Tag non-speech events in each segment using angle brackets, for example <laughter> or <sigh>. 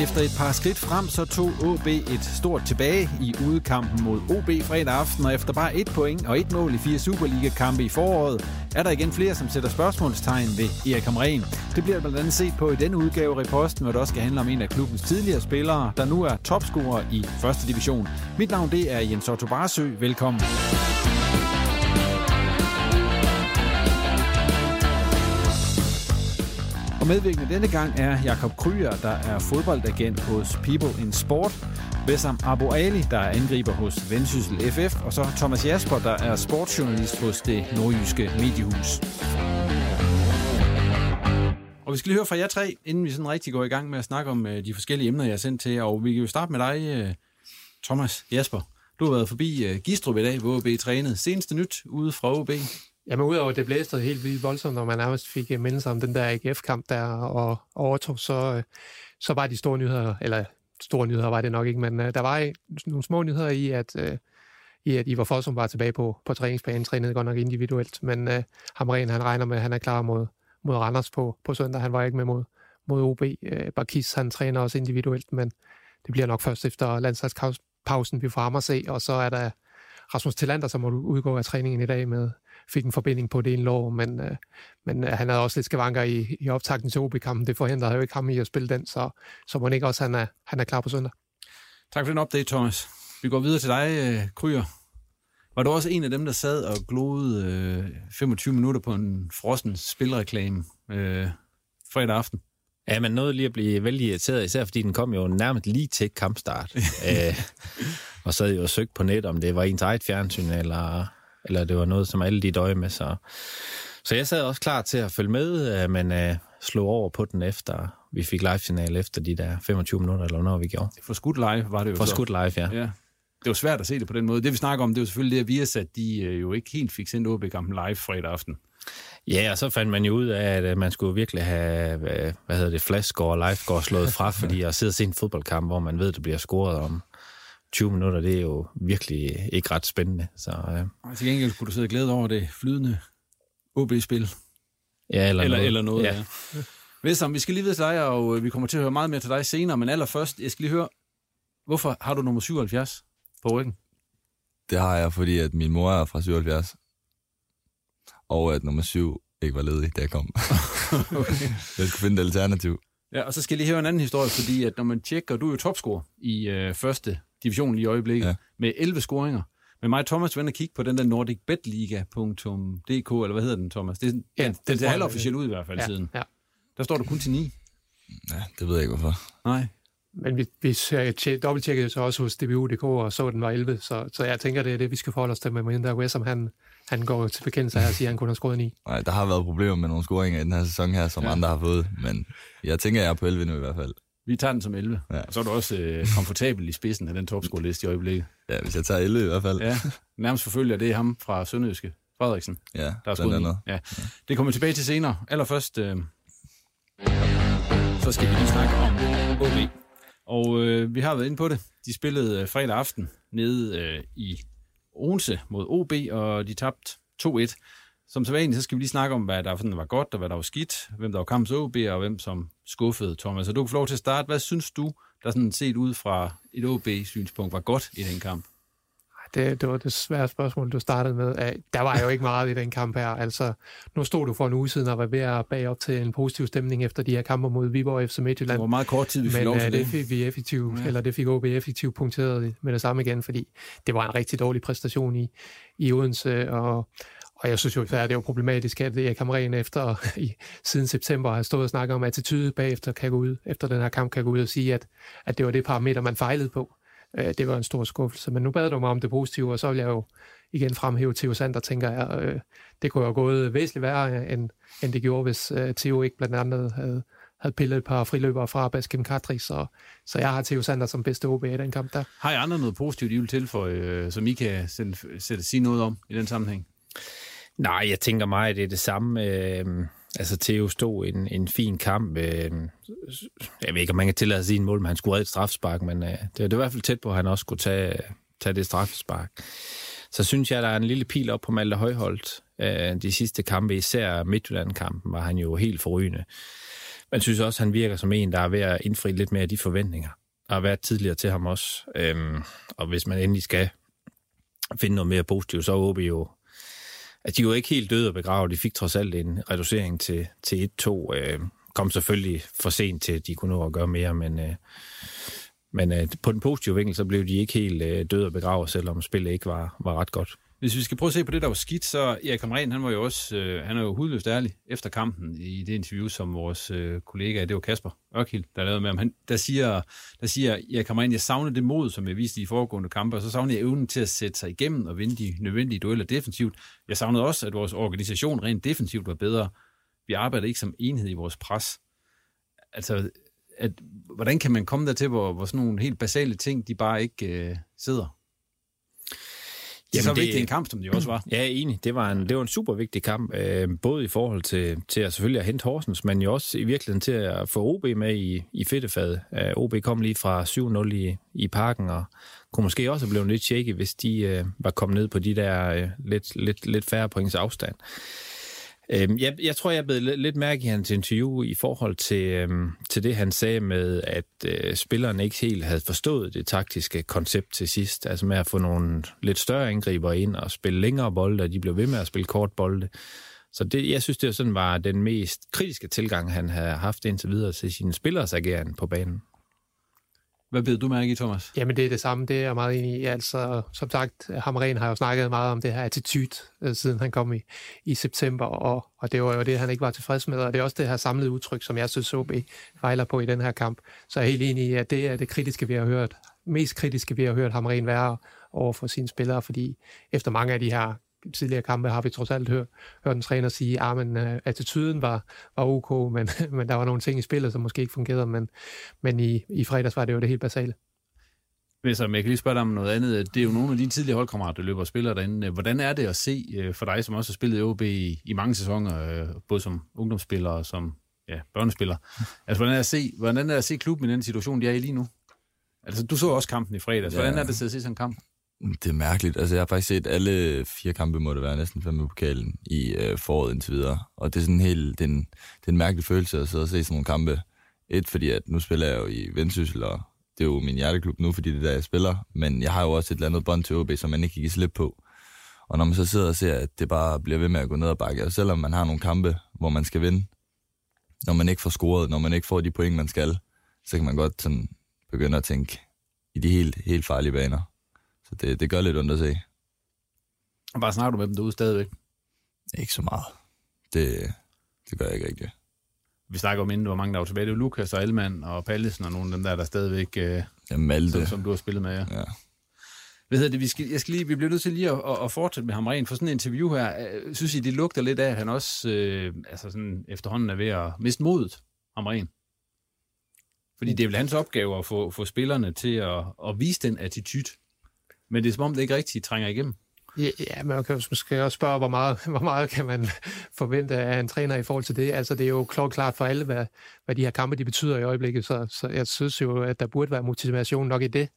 Efter et par skridt frem, så tog OB et stort tilbage i udekampen mod OB fredag aften, og efter bare et point og et mål i fire Superliga-kampe i foråret, er der igen flere, som sætter spørgsmålstegn ved Erik Hamren. Det bliver blandt andet set på i denne udgave af Reposten, hvor det også skal handle om en af klubbens tidligere spillere, der nu er topscorer i første division. Mit navn det er Jens Otto Barsø. Velkommen. Medvirkende denne gang er Jakob Kryer, der er fodboldagent hos People in Sport. Bessam Abu Ali, der er angriber hos Vendsyssel FF. Og så Thomas Jasper, der er sportsjournalist hos det nordjyske mediehus. Og vi skal lige høre fra jer tre, inden vi sådan rigtig går i gang med at snakke om øh, de forskellige emner, jeg har sendt til jer. Og vi kan jo starte med dig, øh, Thomas Jasper. Du har været forbi øh, Gistrup i dag, hvor OB trænede. Seneste nyt ude fra OB. Jamen udover at det blæste helt vildt voldsomt, når man nærmest fik øh, mindelser om den der AGF-kamp der og overtog, så, øh, så var de store nyheder, eller store nyheder var det nok ikke, men øh, der var nogle små nyheder i, at, i at Ivar Fossum var tilbage på, på træningsbanen, trænede godt nok individuelt, men uh, Hamren han regner med, at han er klar mod, mod Randers på, på søndag. Han var ikke med mod, mod OB. Uh, Barkis han træner også individuelt, men det bliver nok først efter landsholdspausen, vi får ham at se, og så er der Rasmus Tillander, som må udgå af træningen i dag med fik en forbinding på det ene lår, men, øh, men øh, han havde også lidt skavanker i, i optakten til OB-kampen. Det forhindrede jo ikke ham i at spille den, så, så må ikke også, han er, han er klar på søndag. Tak for den update, Thomas. Vi går videre til dig, øh, Kryer. Var du også en af dem, der sad og gloede øh, 25 minutter på en frossen spilreklame øh, fredag aften? Ja, men nåede lige at blive vældig irriteret, især fordi den kom jo nærmest lige til kampstart. Æ, <laughs> og jeg jo søgt på net, om det var ens eget fjernsyn, eller eller det var noget, som alle de døje med. Så, så jeg sad også klar til at følge med, øh, men uh, slog over på den efter, vi fik live-signal efter de der 25 minutter, eller når vi gjorde. For skudt live var det jo For så. skudt live, ja. ja. Det var svært at se det på den måde. Det vi snakker om, det jo selvfølgelig det, at Viasat, de uh, jo ikke helt fik sendt OB-kampen live fredag aften. Ja, og så fandt man jo ud af, at man skulle virkelig have, hvad hedder det, flashscore og livescore slået fra, <laughs> fordi at sidde og se en fodboldkamp, hvor man ved, at det bliver scoret om 20 minutter, det er jo virkelig ikke ret spændende. Så, øh. Og til gengæld kunne du sidde og glæde over det flydende OB-spil. Ja, eller, eller noget. Eller noget ja. ja. Vesam, vi skal lige videre til dig, og vi kommer til at høre meget mere til dig senere, men allerførst, jeg skal lige høre, hvorfor har du nummer 77 på ryggen? Det har jeg, fordi at min mor er fra 77, og at nummer 7 ikke var ledig, da jeg kom. <laughs> okay. jeg skulle finde et alternativ. Ja, og så skal jeg lige høre en anden historie, fordi at når man tjekker, du er jo topscorer i øh, første division lige i øjeblikket, ja. med 11 scoringer. Men mig og Thomas vender kigge på den der nordicbetliga.dk, eller hvad hedder den, Thomas? Det er, ja, den, det, det er halvofficielt ud i hvert fald ja, siden. Ja. Der står du kun til 9. Ja, det ved jeg ikke, hvorfor. Nej. Men vi, vi dobbelttjekkede så også hos DBU.dk og så, at den var 11, så, så jeg tænker, det er det, vi skal forholde os til med mindre Wessam, han, han går til bekendelse her og siger, at han kun har scoret 9. Nej, der har været problemer med nogle scoringer i den her sæson her, som ja. andre har fået, men jeg tænker, jeg er på 11 nu i hvert fald. Vi tager den som 11. Ja. Og så er du også øh, komfortabel i spidsen af den topscore-liste i øjeblikket. Ja, hvis jeg tager 11 i hvert fald. Ja, nærmest forfølger det ham fra Sønderjyske, Frederiksen. Ja, der er blandt andet. Ja. Det kommer vi tilbage til senere. Allerførst, øh, så skal vi lige snakke om OB. Og øh, vi har været inde på det. De spillede øh, fredag aften nede øh, i Odense mod OB, og de tabte 2-1. Som så vanligt, så skal vi lige snakke om, hvad der sådan var godt, og hvad der var skidt, hvem der var kampens OB, og hvem som skuffede, Thomas. Så du kan få lov til at starte. Hvad synes du, der sådan set ud fra et OB-synspunkt var godt i den kamp? Det, det var det svære spørgsmål, du startede med. Der var jo ikke meget i den kamp her. Altså, nu stod du for en uge siden og var ved at bage op til en positiv stemning efter de her kamper mod Viborg og FC Midtjylland. Det var meget kort tid, vi fik Men, lov til det. det. fik vi effektivt, ja. eller det fik OB effektivt punkteret med det samme igen, fordi det var en rigtig dårlig præstation i, i Odense, og og jeg synes jo, at det var problematisk, at Erik Hamren efter <laughs> i, siden september har stået og snakket om attitude bagefter kan gå ud, efter den her kamp kan gå ud og sige, at, at det var det parameter, man fejlede på. Øh, det var en stor skuffelse, men nu bad du mig om det positive, og så vil jeg jo igen fremhæve Theo Sander, tænker jeg. Øh, det kunne jo have gået væsentligt værre, øh, end, end det gjorde, hvis øh, Theo ikke blandt andet havde, havde pillet et par friløbere fra Baskim Katri, så, så jeg har Theo Sander som bedste OB i den kamp der. Har I andre noget positivt, I vil tilføje, øh, som I kan sætte, sætte, sige noget om i den sammenhæng? Nej, jeg tænker meget, det er det samme. Øh, altså, Theo stod en, en fin kamp. Øh, jeg ved ikke, om man kan tillade sig en mål, men han skulle have et straffespark, men øh, det, det var i hvert fald tæt på, at han også skulle tage, tage det straffespark. Så synes jeg, der er en lille pil op på Malte Højholdt. Øh, de sidste kampe, især Midtjylland-kampen, var han jo helt forrygende. Man synes også, han virker som en, der er ved at indfri lidt mere af de forventninger. Der har været tidligere til ham også. Øh, og hvis man endelig skal finde noget mere positivt, så håber vi jo, at de var ikke helt døde og begravet. De fik trods alt en reducering til, til 1-2. Øh, kom selvfølgelig for sent til, at de kunne nå at gøre mere, men, øh, men øh, på den positive vinkel, så blev de ikke helt øh, døde og begravet, selvom spillet ikke var, var ret godt. Hvis vi skal prøve at se på det, der var skidt, så Erik Hamren, han var jo også, øh, han er jo hudløst ærlig efter kampen i det interview, som vores øh, kollega, det var Kasper Ørkild, der lavede med ham. Han, der siger, der siger Erik Hamren, jeg savner det mod, som jeg viste i foregående kampe, og så savner jeg evnen til at sætte sig igennem og vinde de nødvendige dueller defensivt. Jeg savnede også, at vores organisation rent defensivt var bedre. Vi arbejder ikke som enhed i vores pres. Altså, at, hvordan kan man komme dertil, hvor, hvor sådan nogle helt basale ting, de bare ikke øh, sidder? Det er så vigtig en kamp, som det også var. Ja, enig. Det var en, det var en super vigtig kamp, øh, både i forhold til, til at selvfølgelig at hente Horsens, men jo også i virkeligheden til at få OB med i, i fedtefadet. Øh, OB kom lige fra 7-0 i, i parken, og kunne måske også have blevet lidt shaky, hvis de øh, var kommet ned på de der øh, lidt, lidt, lidt færre points afstand. Øh, jeg, jeg tror, jeg blev lidt mærke i hans interview i forhold til, øhm, til det, han sagde med, at øh, spillerne ikke helt havde forstået det taktiske koncept til sidst. Altså med at få nogle lidt større angriber ind og spille længere bolde, og de blev ved med at spille kort bolde. Så det, jeg synes, det sådan var den mest kritiske tilgang, han havde haft indtil videre til sine spillers ageren på banen. Hvad ved du mærke i, Thomas? Jamen, det er det samme. Det er jeg meget enig i. Altså, som sagt, Hamren har jo snakket meget om det her attitude, øh, siden han kom i, i september, og, og det var jo det, han ikke var tilfreds med, og det er også det her samlede udtryk, som jeg synes, OB fejler på i den her kamp. Så jeg er helt enig i, at det er det kritiske, vi har hørt. Mest kritiske, vi har hørt Hamren være over for sine spillere, fordi efter mange af de her tidligere kampe har vi trods alt hørt, hørt en træner sige, at uh, attituden var, var ok, <laughs> men, men der var nogle ting i spillet, som måske ikke fungerede, men, men i, i fredags var det jo det helt basale. Hvis jeg kan lige spørge dig om noget andet. Det er jo nogle af dine tidligere holdkammerater, der løber og spiller derinde. Hvordan er det at se for dig, som også har spillet i OB i, i mange sæsoner, både som ungdomsspiller og som ja, børnespiller? <laughs> Altså, hvordan er, det at se, hvordan er det at se klubben i den situation, de er i lige nu? Altså, du så også kampen i fredags. Hvordan er det at se sådan en kamp? Mm, det er mærkeligt. Altså, jeg har faktisk set alle fire kampe, må det være næsten fem i pokalen i øh, foråret indtil videre. Og det er sådan helt, det er en, det er en mærkelig følelse at sidde og se sådan nogle kampe. Et, fordi at nu spiller jeg jo i Vendsyssel, og det er jo min hjerteklub nu, fordi det er der, jeg spiller. Men jeg har jo også et eller andet bånd til OB, som man ikke kan give slip på. Og når man så sidder og ser, at det bare bliver ved med at gå ned og bakke, og selvom man har nogle kampe, hvor man skal vinde, når man ikke får scoret, når man ikke får de point, man skal, så kan man godt sådan begynde at tænke i de helt, helt farlige baner. Så det, det gør lidt ondt at se. Og bare snakker du med dem derude stadigvæk? Ikke så meget. Det, det gør jeg ikke rigtigt. Vi snakker om inden, var mange, der var tilbage. Det var Lukas og Elman og Pallesen og nogle af dem der, der stadigvæk... Øh, ja, Malte. Som, som, du har spillet med, ja. ja. Hvad hedder det? Vi, skal, jeg skal lige, vi bliver nødt til lige at, at, at fortsætte med ham rent for sådan en interview her. Øh, synes I, det lugter lidt af, at han også øh, altså sådan, efterhånden er ved at miste modet, ham rent? Fordi det er vel hans opgave at få, få spillerne til at, at vise den attitude. Men det er som om, det ikke rigtig trænger igennem. Ja, man kan måske også spørge, hvor meget, hvor meget kan man forvente af en træner i forhold til det. Altså, det er jo klart for alle, hvad, hvad de her kampe de betyder i øjeblikket, så, så jeg synes jo, at der burde være motivation nok i det.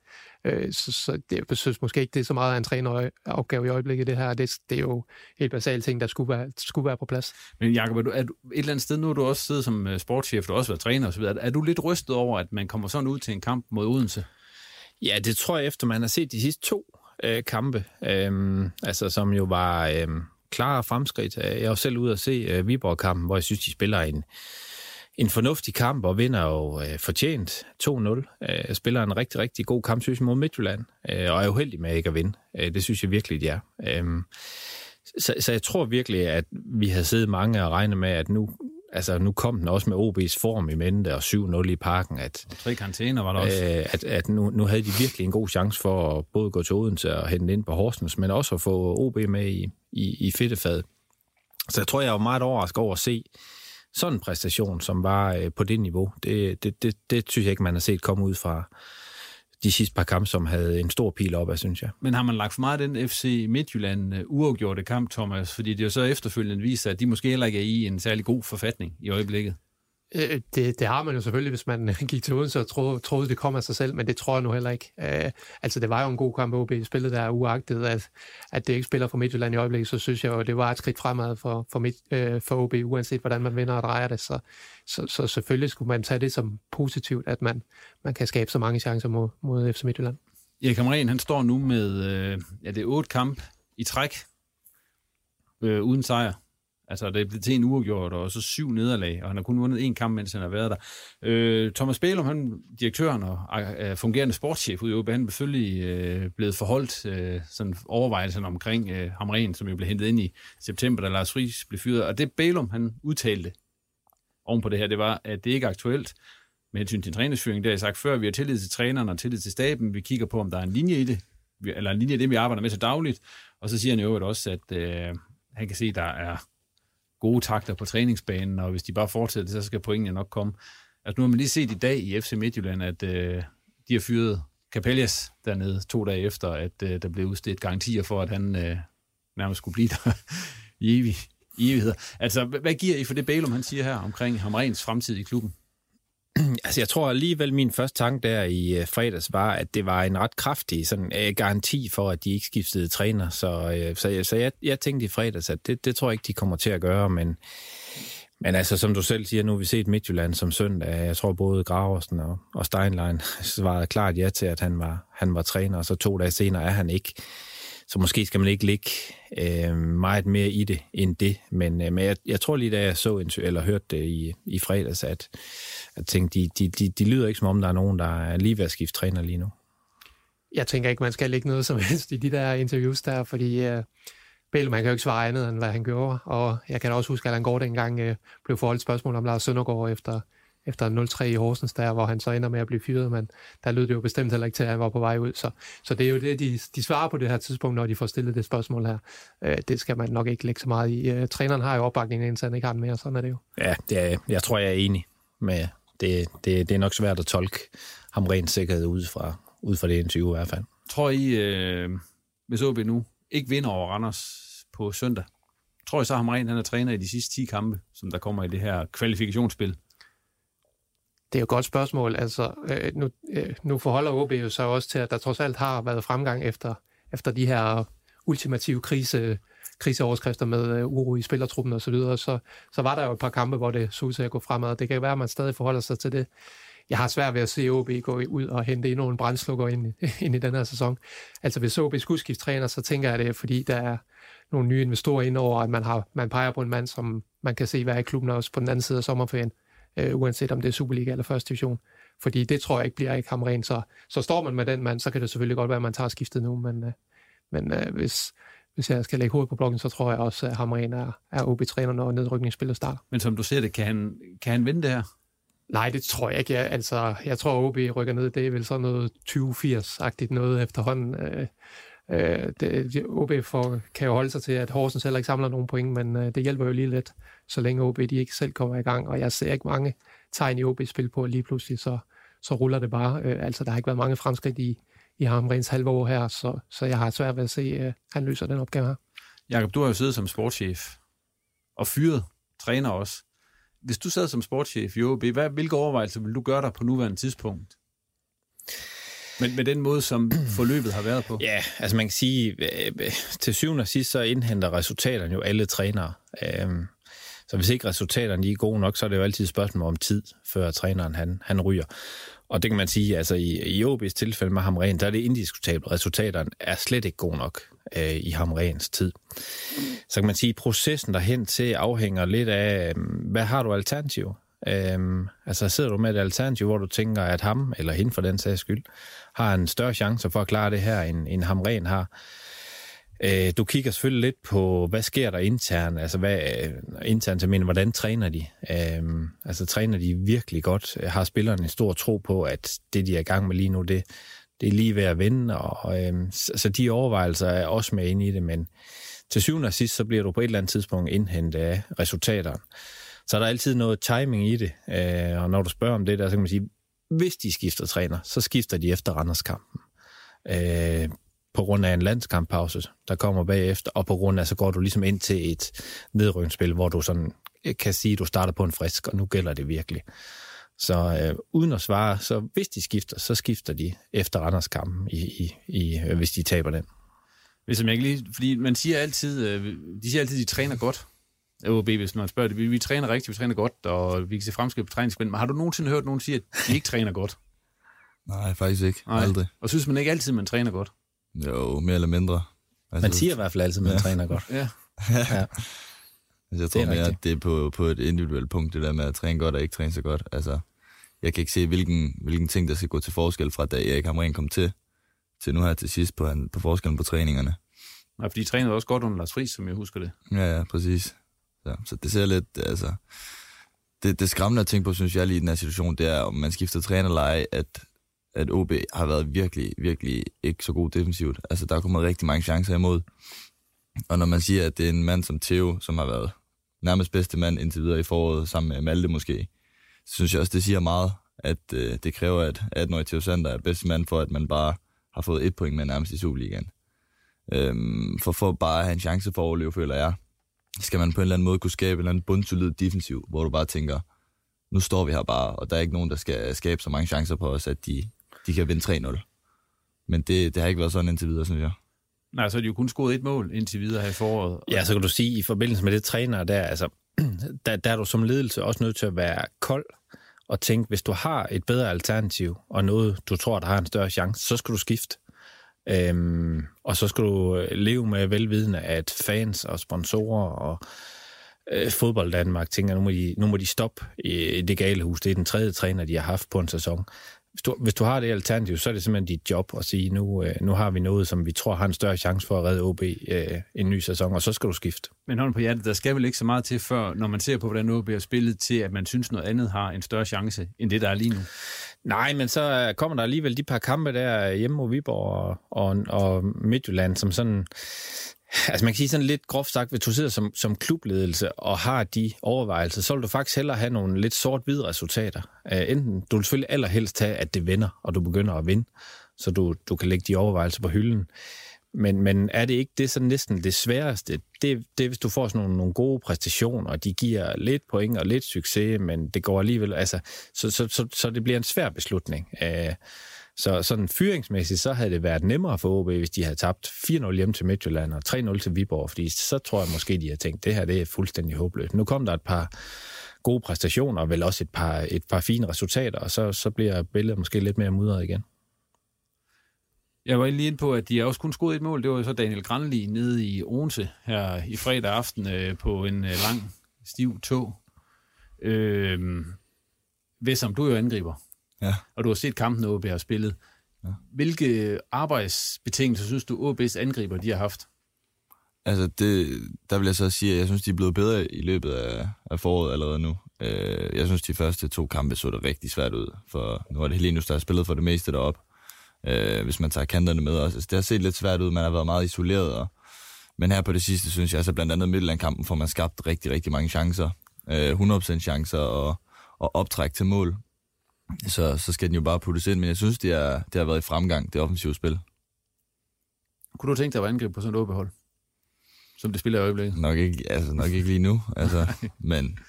Øh, så, så det, jeg synes måske ikke, det er så meget af en træneropgave i øjeblikket, det her. Det, det er jo helt basale ting, der skulle være, skulle være på plads. Men Jacob, er du, er du et eller andet sted, nu har du også siddet som øh, sportschef, du har også været træner osv., er du lidt rystet over, at man kommer sådan ud til en kamp mod Odense? Ja, det tror jeg, efter man har set de sidste to øh, kampe, øh, altså som jo var øh, klare fremskridt. Øh, jeg var selv ude at se øh, Viborg-kampen, hvor jeg synes, de spiller en, en fornuftig kamp og vinder jo øh, fortjent 2-0. Øh, spiller en rigtig, rigtig god kamp, synes jeg, mod Midtjylland, øh, og er uheldig med ikke at vinde. Øh, det synes jeg virkelig, de er. Øh, så, så jeg tror virkelig, at vi har siddet mange og regnet med, at nu, altså nu kom den også med OB's form i mente og 7-0 i parken. At, og tre karantæner var der også. Øh, at, at nu, nu havde de virkelig en god chance for at både gå til Odense og hente ind på Horsens, men også at få OB med i, i, i fedtefad. Så jeg tror, jeg var meget overrasket over at se sådan en præstation, som var øh, på det niveau. Det, det, det, det synes jeg ikke, man har set komme ud fra, de sidste par kampe, som havde en stor pil op af, synes jeg. Men har man lagt for meget den FC Midtjylland øh, uafgjorte kamp, Thomas? Fordi det jo så efterfølgende viser, at de måske heller ikke er i en særlig god forfatning i øjeblikket. Øh, det, det har man jo selvfølgelig, hvis man <laughs> gik til Odense og troede, troede, det kom af sig selv, men det tror jeg nu heller ikke. Uh, altså, det var jo en god kamp, OB spillet der, uagtet at, at det ikke spiller for Midtjylland i øjeblikket, så synes jeg jo, det var et skridt fremad for, for, midt, uh, for OB, uanset hvordan man vinder og drejer det. Så, så, så selvfølgelig skulle man tage det som positivt, at man, man kan skabe så mange chancer mod, mod FC Midtjylland. Erik Hamren, han står nu med, øh, ja, det er otte kamp i træk, øh, uden sejr. Altså, det blev til en uafgjort, og så syv nederlag, og han har kun vundet én kamp, mens han har været der. Øh, Thomas Bælum, han, direktøren og øh, øh fungerende sportschef ude i OB, han er selvfølgelig øh, blevet forholdt øh, sådan overvejelsen omkring øh, Hamren, som jo blev hentet ind i september, da Lars Friis blev fyret. Og det Bælum, han udtalte oven på det her, det var, at det ikke er aktuelt med hensyn til træningsføring. Det har jeg sagt før, vi har tillid til træneren og tillid til staben. Vi kigger på, om der er en linje i det, eller en linje i det, vi arbejder med så dagligt. Og så siger han jo også, at øh, han kan se, at der er gode takter på træningsbanen, og hvis de bare fortsætter, så skal pointene nok komme. Altså nu har man lige set i dag i FC Midtjylland, at øh, de har fyret Capellas dernede to dage efter, at øh, der blev udstedt garantier for, at han øh, nærmest skulle blive der i, evig, i evigheder. Altså, hvad giver I for det Bælum, han siger her omkring Hamrens fremtid i klubben? <clears throat> Altså, jeg tror alligevel, min første tanke der i øh, fredags var, at det var en ret kraftig sådan, øh, garanti for, at de ikke skiftede træner. Så, uh, så, så jeg, jeg tænkte i fredags, at det, det tror jeg ikke, de kommer til at gøre, men, men altså, som du selv siger, nu har vi set Midtjylland som søndag. Jeg tror både Graversen og, og Steinlein <laughs> svarede klart ja til, at han var, han var træner, og så to dage senere er han ikke. Så måske skal man ikke ligge øh, meget mere i det end det. Men, øh, men jeg, jeg tror lige, da jeg så eller hørte det i, i fredags, at jeg tænkte, de, de, de, de lyder ikke som om, der er nogen, der er lige ved at skifte træner lige nu. Jeg tænker ikke, man skal lægge noget som helst i de der interviews der, fordi Øh Bale, man kan jo ikke svare andet, end hvad han gjorde. Og jeg kan også huske, at han går dengang øh, blev forholdt spørgsmål om Lars Søndergaard efter, efter 0-3 i Horsens der, hvor han så ender med at blive fyret, men der lød det jo bestemt heller ikke til, at han var på vej ud. Så, så det er jo det, de, de svarer på det her tidspunkt, når de får stillet det spørgsmål her. Uh, det skal man nok ikke lægge så meget i. Uh, træneren har jo opbakningen, indtil han ikke har den mere, sådan er det jo. Ja, det er, jeg tror, jeg er enig med, det, det, det er nok svært at tolke ham rent sikkerhed ud fra, ud fra det interview i hvert fald. Tror I, øh, hvis OB nu ikke vinder over Randers på søndag, tror I så, at Hamren han er træner i de sidste 10 kampe, som der kommer i det her kvalifikationsspil? Det er jo et godt spørgsmål. Altså, øh, nu, øh, nu forholder OB jo så også til, at der trods alt har været fremgang efter, efter de her ultimative krise, kriseoverskrifter med øh, uro i spillertruppen osv., så, videre, så, så var der jo et par kampe, hvor det så ud til at gå fremad. Det kan være, at man stadig forholder sig til det. Jeg har svært ved at se OB gå ud og hente endnu en brændslukker ind, <laughs> ind i den her sæson. Altså hvis OB skulle skifte træner, så tænker jeg, at det er fordi, der er nogle nye investorer indover, at man, har, man peger på en mand, som man kan se, hvad er i klubben også på den anden side af sommerferien, uh, uanset om det er Superliga eller første division. Fordi det tror jeg ikke bliver ikke ham rent. Så, så står man med den mand, så kan det selvfølgelig godt være, at man tager skiftet nu, men, uh, men uh, hvis, hvis jeg skal lægge hovedet på blokken, så tror jeg også, at Hamren er, er OB-træner, når nedrykningsspillet starter. Men som du ser det, kan han, kan han vinde det her? Nej, det tror jeg ikke. Jeg, altså, jeg tror, OB rykker ned. Det er vel sådan noget 20-80-agtigt noget efterhånden. Øh, øh, det, OB for, kan jo holde sig til, at Horsens heller ikke samler nogen point, men øh, det hjælper jo lige lidt, så længe OB de ikke selv kommer i gang. Og jeg ser ikke mange tegn i OB-spil på, at lige pludselig så, så ruller det bare. Øh, altså, der har ikke været mange fremskridt i, i Hamrens halve år her, så, så jeg har svært ved at se, at han løser den opgave her. Jakob, du har jo siddet som sportschef og fyret træner også. Hvis du sad som sportschef i OB, hvad, hvilke overvejelser vil du gøre dig på nuværende tidspunkt? Men med den måde, som forløbet har været på? Ja, altså man kan sige, øh, øh, til syvende og sidst, så indhenter resultaterne jo alle trænere. Øhm, så hvis ikke resultaterne er gode nok, så er det jo altid et spørgsmål om tid, før træneren han, han ryger. Og det kan man sige, altså i, i OB's tilfælde med Hamren, der er det indiskutabelt. Resultaterne er slet ikke gode nok øh, i Hamrens tid. Så kan man sige, at processen derhen til afhænger lidt af, øh, hvad har du alternativ? Øhm, altså sidder du med et alternativ, hvor du tænker, at ham, eller hende for den sags skyld, har en større chance for at klare det her, end, end Hamren har. Øh, du kigger selvfølgelig lidt på, hvad sker der internt, altså hvad, øh, internt, jeg mener, hvordan træner de? Øh, altså træner de virkelig godt? Har spillerne en stor tro på, at det, de er i gang med lige nu, det, det er lige ved at vinde? Og, øh, så altså, de overvejelser er også med inde i det, men til syvende og sidst, så bliver du på et eller andet tidspunkt indhentet af resultaterne. Så er der altid noget timing i det, øh, og når du spørger om det der, så kan man sige, hvis de skifter træner, så skifter de efter Randerskampen. Øh, på grund af en landskamppause, der kommer bagefter, og på grund af, så går du ligesom ind til et nedrykningsspil, hvor du sådan øh, kan sige, at du starter på en frisk, og nu gælder det virkelig. Så øh, uden at svare, så hvis de skifter, så skifter de efter Randers kampen, i, i, i, øh, hvis de taber den. Hvis jeg ikke lige, fordi man siger altid, øh, de siger altid, at de træner godt. OB, hvis man spørger det. Vi, vi træner rigtigt, vi træner godt, og vi kan se fremskridt på træningsspil. Men har du nogensinde hørt nogen sige, at de ikke træner godt? Nej, faktisk ikke. Nej. Aldrig. Og synes man ikke altid, man træner godt? Jo, mere eller mindre. Altså, man siger i hvert fald altid, at man ja. træner godt. Ja. <laughs> ja. Altså, jeg tror det mere, at det er på, på et individuelt punkt, det der med at træne godt og ikke træne så godt. Altså, jeg kan ikke se, hvilken, hvilken ting, der skal gå til forskel fra, da Erik Hamren kom til, til nu her til sidst på, på forskellen på træningerne. Nej, fordi de trænede også godt under Lars Friis, som jeg husker det. Ja, ja, præcis. Så, så det ser lidt, altså... Det, det skræmmende at tænke på, synes jeg lige i den her situation, det er, om man skifter træner eller ej, at at OB har været virkelig, virkelig ikke så god defensivt. Altså, der er kommet rigtig mange chancer imod. Og når man siger, at det er en mand som Theo, som har været nærmest bedste mand indtil videre i foråret, sammen med Malte måske, så synes jeg også, det siger meget, at øh, det kræver, at 18-årige Theo Sander er bedste mand for, at man bare har fået et point med nærmest i Superligaen. Øhm, for, for bare at have en chance for at overleve, føler jeg, skal man på en eller anden måde kunne skabe en eller anden bundsolid defensiv, hvor du bare tænker, nu står vi her bare, og der er ikke nogen, der skal skabe så mange chancer på os, at de de kan vinde 3-0. Men det, det har ikke været sådan indtil videre, synes jeg. Nej, så har de jo kun scoret et mål indtil videre her i foråret. Ja, så kan du sige, i forbindelse med det træner der, altså, <clears throat> der, der er du som ledelse også nødt til at være kold og tænke, hvis du har et bedre alternativ, og noget, du tror, der har en større chance, så skal du skifte. Øhm, og så skal du øh, leve med velvidende, at fans og sponsorer og øh, fodbold Danmark tænker, nu må, de, nu må de stoppe i det gale hus. Det er den tredje træner, de har haft på en sæson hvis du, hvis du har det alternativ, så er det simpelthen dit job at sige, nu, øh, nu har vi noget, som vi tror har en større chance for at redde OB øh, en ny sæson, og så skal du skifte. Men hånden på hjertet, der skal vel ikke så meget til, før, når man ser på, hvordan OB har spillet, til at man synes noget andet har en større chance, end det, der er lige nu? Nej, men så øh, kommer der alligevel de par kampe der øh, hjemme mod Viborg og, og, og Midtjylland, som sådan Altså man kan sige sådan lidt groft sagt, hvis du sidder som, som klubledelse og har de overvejelser, så vil du faktisk hellere have nogle lidt sort-hvide resultater. Uh, enten, du vil selvfølgelig allerhelst have, at det vender, og du begynder at vinde, så du, du kan lægge de overvejelser på hylden. Men, men er det ikke det så næsten det sværeste? Det, det er, hvis du får sådan nogle, nogle gode præstationer, og de giver lidt point og lidt succes, men det går alligevel, altså, så, så, så, så det bliver en svær beslutning. Uh, så sådan fyringsmæssigt, så havde det været nemmere for OB, hvis de havde tabt 4-0 hjem til Midtjylland og 3-0 til Viborg, fordi så tror jeg måske, de har tænkt, det her det er fuldstændig håbløst. Nu kom der et par gode præstationer, og vel også et par, et par fine resultater, og så, så bliver billedet måske lidt mere mudret igen. Jeg var lige inde på, at de har også kun scoret et mål. Det var så Daniel Granli nede i Odense her i fredag aften øh, på en øh, lang, stiv tog. Øh, Vessam, du er jo angriber. Ja. Og du har set kampen, OB har spillet. Ja. Hvilke arbejdsbetingelser synes du, OB's angriber de har haft? Altså, det, der vil jeg så sige, at jeg synes, de er blevet bedre i løbet af, af foråret allerede nu. Øh, jeg synes, de første to kampe så det rigtig svært ud, for nu er det Helenius, der har spillet for det meste derop. Øh, hvis man tager kanterne med også. Altså, det har set lidt svært ud, man har været meget isoleret. Og, men her på det sidste, synes jeg, altså blandt andet Midtlandkampen, får man skabt rigtig, rigtig mange chancer. Øh, 100% chancer og, og optræk til mål. så, så skal den jo bare puttes ind. Men jeg synes, det, er, det har været i fremgang, det offensive spil. Kunne du tænke dig at angribe på sådan et OB-hold? Som det spiller i øjeblikket? Nok ikke, altså, nok ikke lige nu, <laughs> altså, men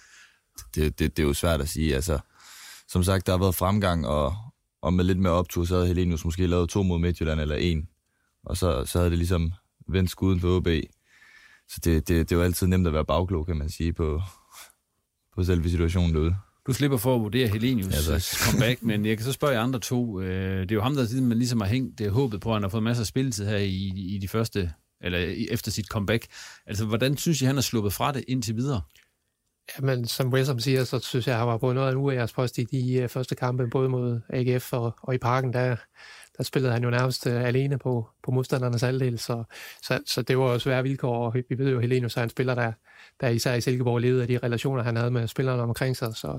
det, det, det er jo svært at sige. Altså, som sagt, der har været fremgang, og, og med lidt mere optur, så havde Helenius måske lavet to mod Midtjylland eller en. Og så, så havde det ligesom vendt skuden på OB. Så det, det, det jo altid nemt at være bagklog, kan man sige, på, på selve situationen derude. Du slipper for at vurdere Helenius ja, comeback, men jeg kan så spørge jer andre to. Øh, det er jo ham, der siden man ligesom har hængt det håbet på, at han har fået masser af spilletid her i, i de første, eller efter sit comeback. Altså, hvordan synes I, han har sluppet fra det indtil videre? Jamen, som Wilson siger, så synes jeg, at han var på noget af en uærespost i de uh, første kampe, både mod AGF og, og i parken, der, der spillede han jo nærmest uh, alene på, på modstandernes halvdel, så, så, så det var jo svære vilkår, og vi ved jo, at Helenius er en spiller, der, der især i Silkeborg levede af de relationer, han havde med spillerne omkring sig, så,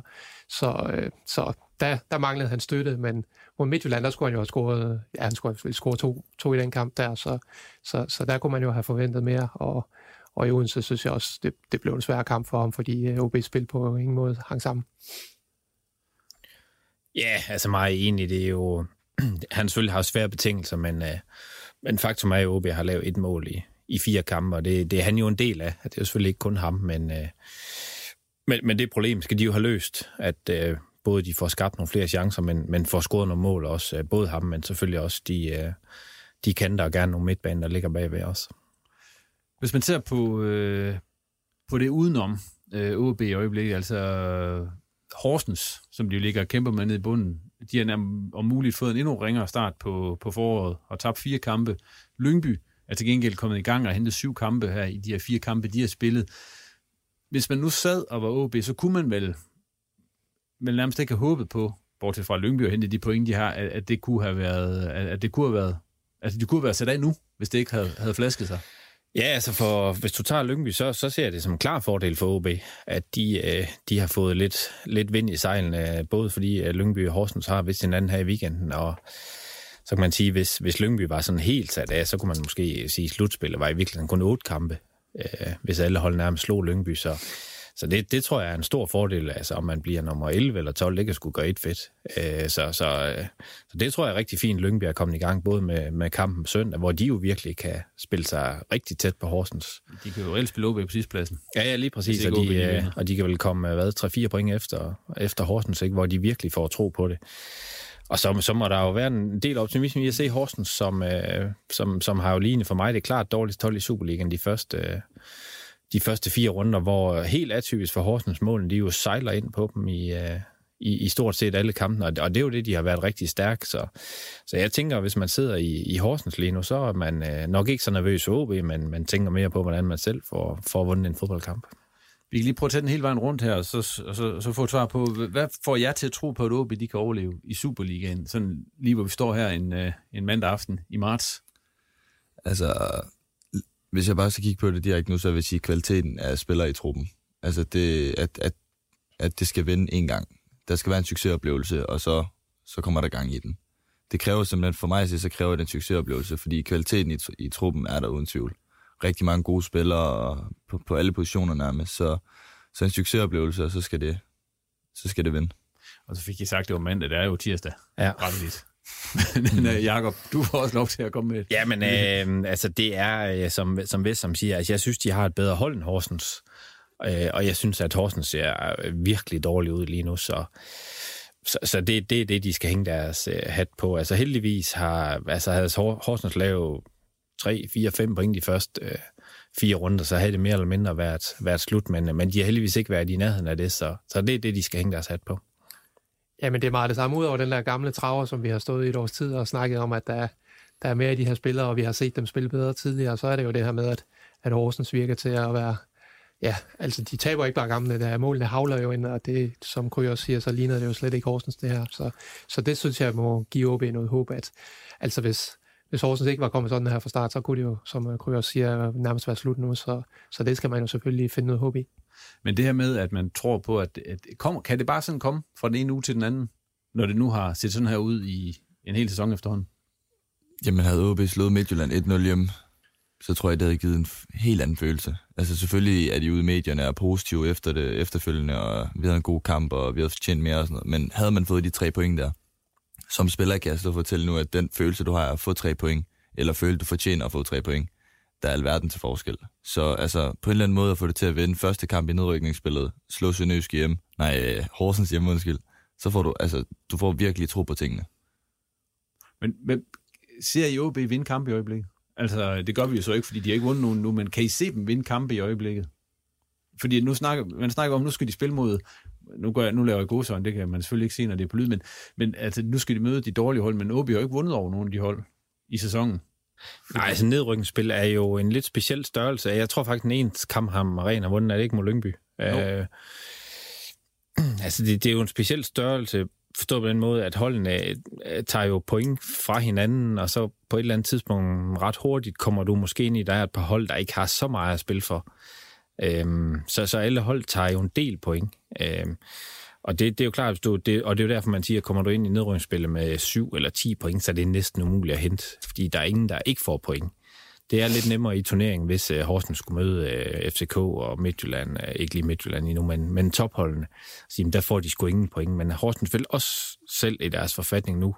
så, uh, så der, der manglede han støtte, men mod Midtjylland, der skulle han jo have scoret, ja, han skulle have scoret to, to i den kamp der, så, så, så der kunne man jo have forventet mere, og, og i Odense synes jeg også, det, det blev en svær kamp for ham, fordi øh, OB's OB spil på ingen måde hang sammen. Ja, altså meget enig, det er jo... <clears throat> han selvfølgelig har svære betingelser, men, uh, men faktum er jo, at OB har lavet et mål i, i fire kampe, og det, det er han jo en del af. Det er jo selvfølgelig ikke kun ham, men, øh, men, men det problem skal de jo have løst, at uh, både de får skabt nogle flere chancer, men, men får scoret nogle mål også. Uh, både ham, men selvfølgelig også de, de kanter og gerne nogle midtbaner, der ligger bagved os. Hvis man ser på, øh, på det udenom øh, OB i øjeblikket, altså øh, Horsens, som de jo ligger og kæmper med nede i bunden, de har om muligt fået en endnu ringere start på, på foråret og tabt fire kampe. Lyngby er til gengæld kommet i gang og hentet syv kampe her i de her fire kampe, de har spillet. Hvis man nu sad og var OB, så kunne man vel, vel nærmest ikke have håbet på, bortset fra Lyngby og hente de point, de har, at, at det kunne have været, at, at det kunne have været, altså de kunne have været sat af nu, hvis det ikke havde, havde flasket sig. Ja, altså for, hvis du tager Lyngby, så, så ser jeg det som en klar fordel for OB, at de, øh, de har fået lidt, lidt vind i sejlene, både fordi Lyngby og Horsens har vist hinanden her i weekenden, og så kan man sige, hvis, hvis Lyngby var sådan helt sat af, så kunne man måske sige, at slutspillet var i virkeligheden kun otte kampe, øh, hvis alle hold nærmest slog Lyngby, så så det, det tror jeg er en stor fordel, altså om man bliver nummer 11 eller 12, det kan sgu gøre et fedt. Øh, så, så, øh, så det tror jeg er rigtig fint, Lyngby er kommet i gang, både med, med kampen søndag, hvor de jo virkelig kan spille sig rigtig tæt på Horsens. De kan jo reelt spille OB på sidstpladsen. Ja, ja, lige præcis, og de, de og de kan vel komme, hvad, 3-4 point efter, efter Horsens, ikke, hvor de virkelig får tro på det. Og så, så må der jo være en del optimisme i at se Horsens, som, øh, som, som har jo lignende for mig det er klart dårligst hold i Superligaen de første, øh, de første fire runder, hvor helt atypisk for Horsens målen, de jo sejler ind på dem i, uh, i, i stort set alle kampene, og det er jo det, de har været rigtig stærke. Så, så jeg tænker, hvis man sidder i, i Horsens lige nu, så er man uh, nok ikke så nervøs for OB, men man tænker mere på, hvordan man selv får, får vundet en fodboldkamp. Vi kan lige prøve at tage den hele vejen rundt her, og så, og så, så få et svar på, hvad får jeg til at tro på, at OB de kan overleve i Superligaen, sådan lige hvor vi står her en, uh, en mandag aften i marts? Altså, hvis jeg bare skal kigge på det direkte nu, så vil jeg sige kvaliteten af spillere i truppen. Altså, det, at, at, at det skal vende en gang. Der skal være en succesoplevelse, og så, så kommer der gang i den. Det kræver simpelthen, for mig at sige, så kræver det en succesoplevelse, fordi kvaliteten i, i truppen er der uden tvivl. Rigtig mange gode spillere på, på alle positioner nærmest, så, så en succesoplevelse, og så skal det, så skal det vinde. Og så fik I sagt, at det var mandag, det er jo tirsdag. Ja. Retteligt. <laughs> men uh, Jacob, du får også lov til at komme med. Ja, men øh, altså det er, øh, som, som Vest som siger, altså jeg synes, de har et bedre hold end Horsens. Øh, og jeg synes, at Horsens ser virkelig dårligt ud lige nu, så, så, så det, det er det, de skal hænge deres øh, hat på. Altså heldigvis har, altså havde Horsens lavet 3, 4, 5 point de første øh, fire runder, så havde det mere eller mindre været, været slut, men, men de har heldigvis ikke været i nærheden af det, så, så det er det, de skal hænge deres hat på. Jamen, det er meget det samme. Udover den der gamle traver, som vi har stået i et års tid og snakket om, at der, der er mere af de her spillere, og vi har set dem spille bedre tidligere, så er det jo det her med, at, at Horsens virker til at være... Ja, altså de taber ikke bare gamle, der målene havler jo ind, og det, som Kry også siger, så ligner det jo slet ikke Horsens det her. Så, så det synes jeg må give OB noget håb, at altså hvis, hvis Horsens ikke var kommet sådan her fra start, så kunne det jo, som Kry også siger, nærmest være slut nu, så, så det skal man jo selvfølgelig finde noget håb i. Men det her med, at man tror på, at, at kom, kan det bare sådan komme fra den ene uge til den anden, når det nu har set sådan her ud i en hel sæson efterhånden? Jamen havde OB slået Midtjylland 1-0 hjemme, så tror jeg, det havde givet en helt anden følelse. Altså selvfølgelig er de ude i medierne og positive efter det efterfølgende, og vi havde en god kamp, og vi havde fortjent mere og sådan noget. Men havde man fået de tre point der, som spiller kan jeg så fortælle nu, at den følelse, du har at få tre point, eller føle, du fortjener at få tre point, der er alverden til forskel. Så altså, på en eller anden måde at få det til at vinde første kamp i nedrykningsspillet, slå Sønderjysk hjem, nej, øh, Horsens hjemme, undskyld, så får du, altså, du får virkelig tro på tingene. Men, men ser I OB vinde kampe i øjeblikket? Altså, det gør vi jo så ikke, fordi de har ikke vundet nogen nu, men kan I se dem vinde kampe i øjeblikket? Fordi nu snakker, man snakker om, nu skal de spille mod, nu, gør jeg, nu laver jeg godsøjne, det kan man selvfølgelig ikke se, når det er på lyd, men, men altså, nu skal de møde de dårlige hold, men OB har jo ikke vundet over nogen af de hold i sæsonen. Nej, altså nedrykningsspil er jo en lidt speciel størrelse. Jeg tror faktisk, den ene kamp ham Arena vundet, er det ikke mod Lyngby. Øh, altså, det, det er jo en speciel størrelse, forstået på den måde, at holdene øh, tager jo point fra hinanden, og så på et eller andet tidspunkt ret hurtigt kommer du måske ind i, der er et par hold, der ikke har så meget at spille for. Øhm, så, så alle hold tager jo en del point. Øhm, og det, det er jo klart, du, det, og det er jo derfor, man siger, at kommer du ind i nedrykningsspillet med 7 eller 10 point, så er det næsten umuligt at hente, fordi der er ingen, der ikke får point. Det er lidt nemmere i turneringen, hvis uh, Horsens skulle møde øh, uh, FCK og Midtjylland, uh, ikke lige Midtjylland endnu, men, men topholdene. Så jamen, der får de sgu ingen point, men Horsens vil også selv i deres forfatning nu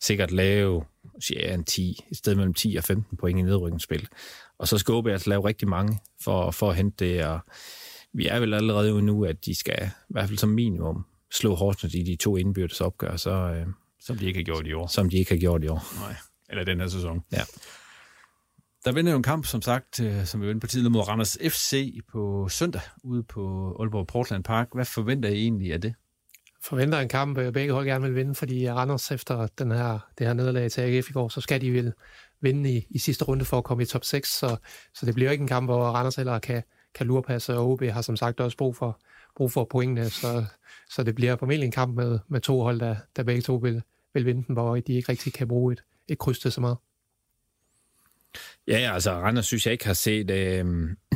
sikkert lave ja, en 10, et sted mellem 10 og 15 point i nedrykningsspil. Og så skal OB altså lave rigtig mange for, for at hente det, og vi er vel allerede ude nu, at de skal i hvert fald som minimum slå Horsens i de to indbyrdes opgør, så, øh, som de ikke har gjort i år. Som de ikke har gjort i år. Nej, eller den her sæson. Ja. Der vender jo en kamp, som sagt, øh, som vi vender på tiden mod Randers FC på søndag ude på Aalborg Portland Park. Hvad forventer I egentlig af det? Forventer en kamp, øh, begge hold gerne vil vinde, fordi Randers efter den her, det her nederlag til AGF i går, så skal de vil vinde i, i sidste runde for at komme i top 6, så, så det bliver ikke en kamp, hvor Randers heller kan, kan lurpasse, og OB har som sagt også brug for, brug for pointene, så, så det bliver formentlig en kamp med, med to hold, der, der begge to vil, vil vinde den, hvor de ikke rigtig kan bruge et, et kryds til så meget. Ja, altså Randers synes jeg ikke har set... Øh, jeg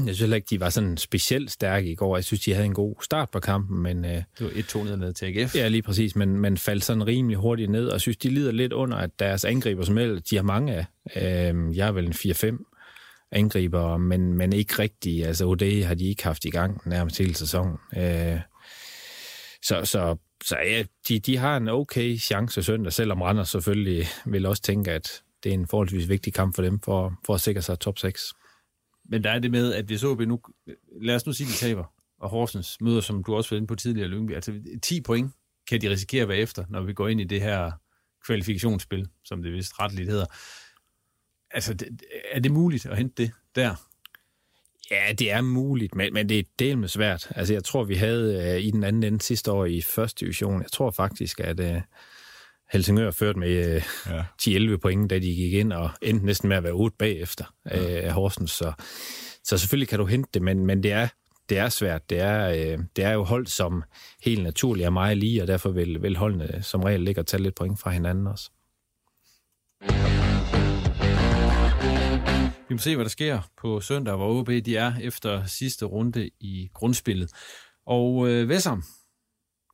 synes heller ikke, de var sådan specielt stærke i går. Jeg synes, de havde en god start på kampen, men... Øh, det var et 2 ned til AGF. Ja, lige præcis, men, men faldt sådan rimelig hurtigt ned, og jeg synes, de lider lidt under, at deres angriber, som de har mange af, øh, jeg er vel en 4-5 angriber, men, men ikke rigtig. Altså, OD har de ikke haft i gang nærmest hele sæsonen. Øh, så, så, så ja, de, de har en okay chance søndag, selvom Randers selvfølgelig vil også tænke, at det er en forholdsvis vigtig kamp for dem, for, for at sikre sig top 6. Men der er det med, at hvis OB nu, lad os nu sige, de taber, og Horsens møder, som du også var inde på tidligere, Lyngby, altså 10 point kan de risikere at være efter, når vi går ind i det her kvalifikationsspil, som det vist retligt hedder. Altså, er det muligt at hente det der? Ja, det er muligt, men, men det er del med svært. Altså, jeg tror, vi havde uh, i den anden ende sidste år i første division, jeg tror faktisk, at uh, Helsingør ført med uh, ja. 10-11 point, da de gik ind, og endte næsten med at være 8 bagefter ja. uh, Horsens. Så, så selvfølgelig kan du hente det, men, men det er det er svært. Det er, uh, det er jo hold, som helt naturligt er meget lige, og derfor vil, vil holdene som regel ligge og tage lidt point fra hinanden også. Vi må se, hvad der sker på søndag, hvor OB de er efter sidste runde i grundspillet. Og øh, Vessam,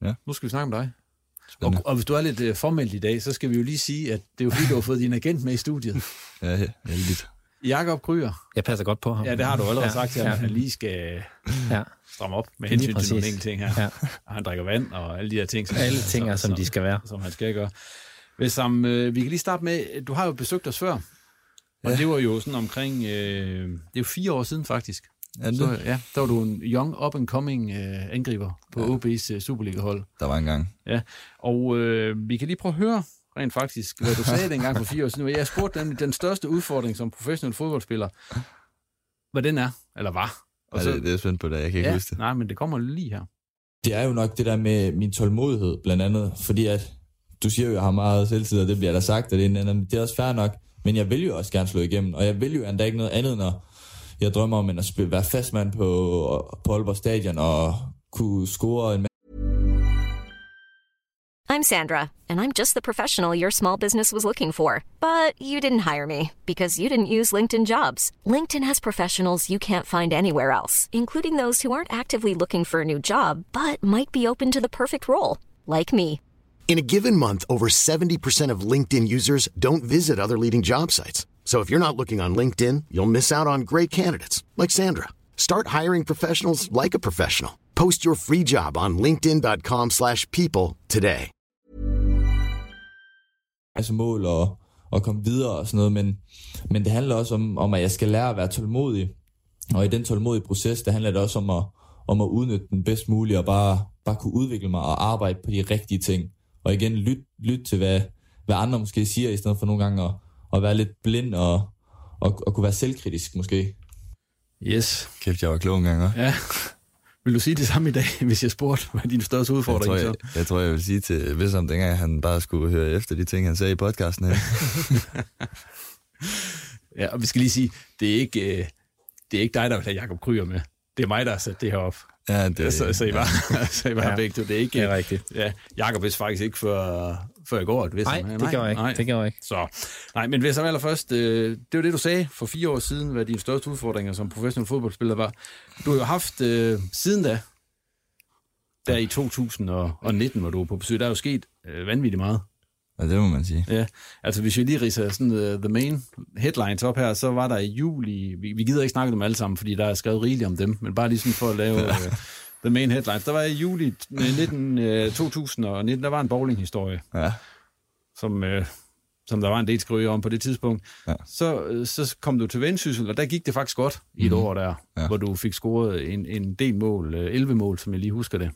ja. nu skal vi snakke om dig. Og, og hvis du er lidt øh, formelt i dag, så skal vi jo lige sige, at det er jo fordi, du har fået din agent med i studiet. <laughs> ja, heldigt. Jakob Kryer. Jeg passer godt på ham. Ja, det har du allerede ja, sagt til ham, ja. at han lige skal ja. stramme op med hensyn til nogle enkelte ting her. Ja. Og <laughs> han drikker vand og alle de her ting. Som, alle ting er, som, som de skal være. Som han skal gøre. Hvis, um, øh, vi kan lige starte med, du har jo besøgt os før, og ja. det var jo sådan omkring, øh, det er jo fire år siden faktisk. Ja, det? Så, ja, der var du en young up-and-coming øh, angriber på ja. OB's øh, Superliga-hold. Der var en gang. Ja, og øh, vi kan lige prøve at høre rent faktisk, hvad du sagde dengang for fire år siden. Jeg spurgte den, den største udfordring som professionel fodboldspiller, hvad den er, eller var. Og ja, så, det, det er spændt på det, jeg kan ikke ja, huske det. Nej, men det kommer lige her. Det er jo nok det der med min tålmodighed, blandt andet, fordi at du siger jo, at jeg har meget selvtid, og det bliver der sagt, og det er, det er også fair nok, men jeg vil jo også gerne slå igennem, og jeg vil jo endda ikke noget andet, når jeg drømmer om at spille, være fastmand på, på Aalborg Stadion og kunne score en I'm Sandra, and I'm just the professional your small business was looking for. But you didn't hire me because you didn't use LinkedIn jobs. LinkedIn has professionals you can't find anywhere else, including those who aren't actively looking for a new job, but might be open to the perfect role, like me. In a given month, over 70% of LinkedIn users don't visit other leading job sites. So if you're not looking on LinkedIn, you'll miss out on great candidates like Sandra. Start hiring professionals like a professional. Post your free job on linkedin.com/people today. altså mål og, og komme videre og sådan noget, men, men det handler også om, om, at jeg skal lære at være tålmodig. Og i den tålmodige proces, det handler det også om at, om at udnytte den bedst muligt, og bare, bare kunne udvikle mig og. Og igen, lyt, lyt til, hvad, hvad andre måske siger, i stedet for nogle gange at, at være lidt blind og, og, og kunne være selvkritisk måske. Yes. Kæft, jeg var klog engang, hva'? Ja. Vil du sige det samme i dag, <laughs> hvis jeg spurgte, hvad din største Jeg udfordring tror, så? jeg, jeg tror, jeg vil sige til Vissam, dengang han bare skulle høre efter de ting, han sagde i podcasten her. <laughs> Ja, og vi skal lige sige, det er ikke, øh, det er ikke dig, der vil have Jacob Kryer med. Det er mig, der har sat det her op. Ja, det, så, så I var, ja. så I var Ja. ja. begge to. Det er ikke... Det er rigtigt. Ja, Jacob vidste faktisk ikke før, før i går, at vidste Nej, han. det gjorde jeg ikke. Det gjorde jeg ikke. Så, nej, men hvis jeg allerførst, øh, det var det, du sagde for fire år siden, hvad dine største udfordringer som professionel fodboldspiller var. Du har jo haft, øh, siden da, der i 2019, hvor du var på besøg, der er jo sket øh, vanvittigt meget. Ja, det må man sige. Ja, altså hvis vi lige riser sådan uh, the main headlines op her, så var der i juli, vi, vi gider ikke snakke dem alle sammen, fordi der er skrevet rigeligt om dem, men bare lige sådan for at lave uh, <laughs> the main headlines. Der var i juli øh, 19, uh, 2019, der var en bowlinghistorie, Ja. som, uh, som der var en del skrive om på det tidspunkt. Ja. Så, uh, så kom du til Vendsyssel, og der gik det faktisk godt i et Mhm. år der, Ja. hvor du fik scoret en, en del mål, uh, 11 mål, som jeg lige husker det,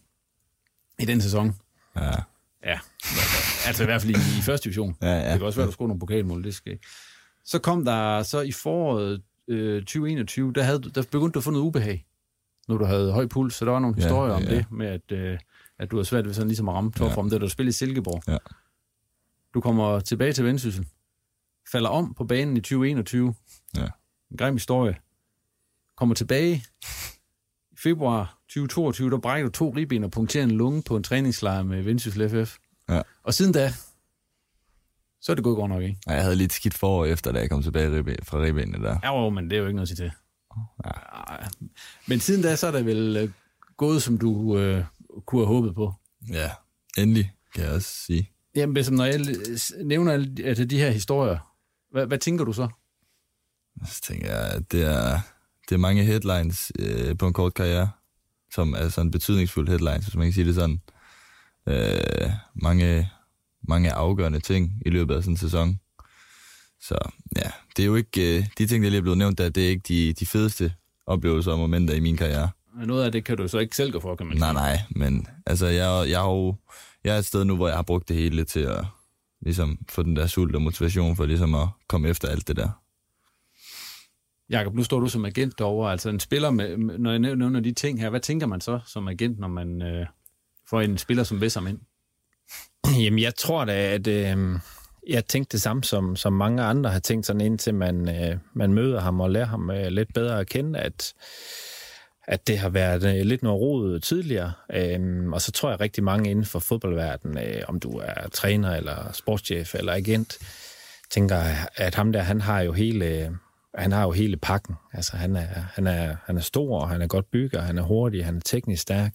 i den sæson. Ja. Ja, altså i hvert fald i, i første division. Ja, ja. Det kan også være, at du scorede nogle pokalmål, det skal ikke. Så kom der så i foråret øh, 2021, der, havde, der begyndte du at få noget ubehag, når du havde høj puls, så der var nogle Ja, historier om ja. det, med at, øh, at du havde svært ved sådan ligesom at ramme topform, ja. da du spillede i Silkeborg. Ja. Du kommer tilbage til Vendsyssel, falder om på banen i 2021, Ja. en grim historie, kommer tilbage februar 2022, der brækker du to ribben og punkterer en lunge på en træningslejr med Vendsyssel FF. Ja. Og siden da, så er det gået godt nok, ikke? Ja, Jeg havde lidt skidt forår efter, da jeg kom tilbage fra ribbenene der. Ja, jo, men det er jo ikke noget at sige til. Ja. Men siden da, så er det vel øh, gået, som du øh, kunne have håbet på. Ja, endelig, kan jeg også sige. Jamen, hvis når jeg nævner alle altså, de her historier, hvad, hvad tænker du så? Så tænker jeg, at det er, det er mange headlines øh, på en kort karriere, som er sådan betydningsfulde headlines, hvis man kan sige det sådan. Øh, mange, mange afgørende ting i løbet af sådan en sæson. Så ja, det er jo ikke, øh, de ting, der lige er blevet nævnt der, det er ikke de, de fedeste oplevelser og momenter i min karriere. Noget af det kan du så ikke selv gå for, kan man Nej, nej, men altså, jeg, jeg, har jo, jeg er et sted nu, hvor jeg har brugt det hele til at ligesom, få den der sult og motivation for ligesom at komme efter alt det der. Jakob, nu står du som agent derovre, altså en spiller, med, når jeg nævner de ting her, hvad tænker man så som agent, når man øh, får en spiller som Vessam ind? <clears throat> Jamen, jeg tror da, at øh, jeg tænkte det samme, som, som mange andre har tænkt sådan, indtil man, øh, man møder ham og lærer ham øh, lidt bedre at kende, at, at det har været øh, lidt noget rodet tidligere. Øh, og så tror jeg rigtig mange inden for fodboldverdenen, øh, om du er træner eller sportschef eller agent, tænker, at ham der, han har jo hele, han har jo hele pakken. Altså, han er, han er, han er stor, han er godt bygger, han er hurtig, han er teknisk stærk.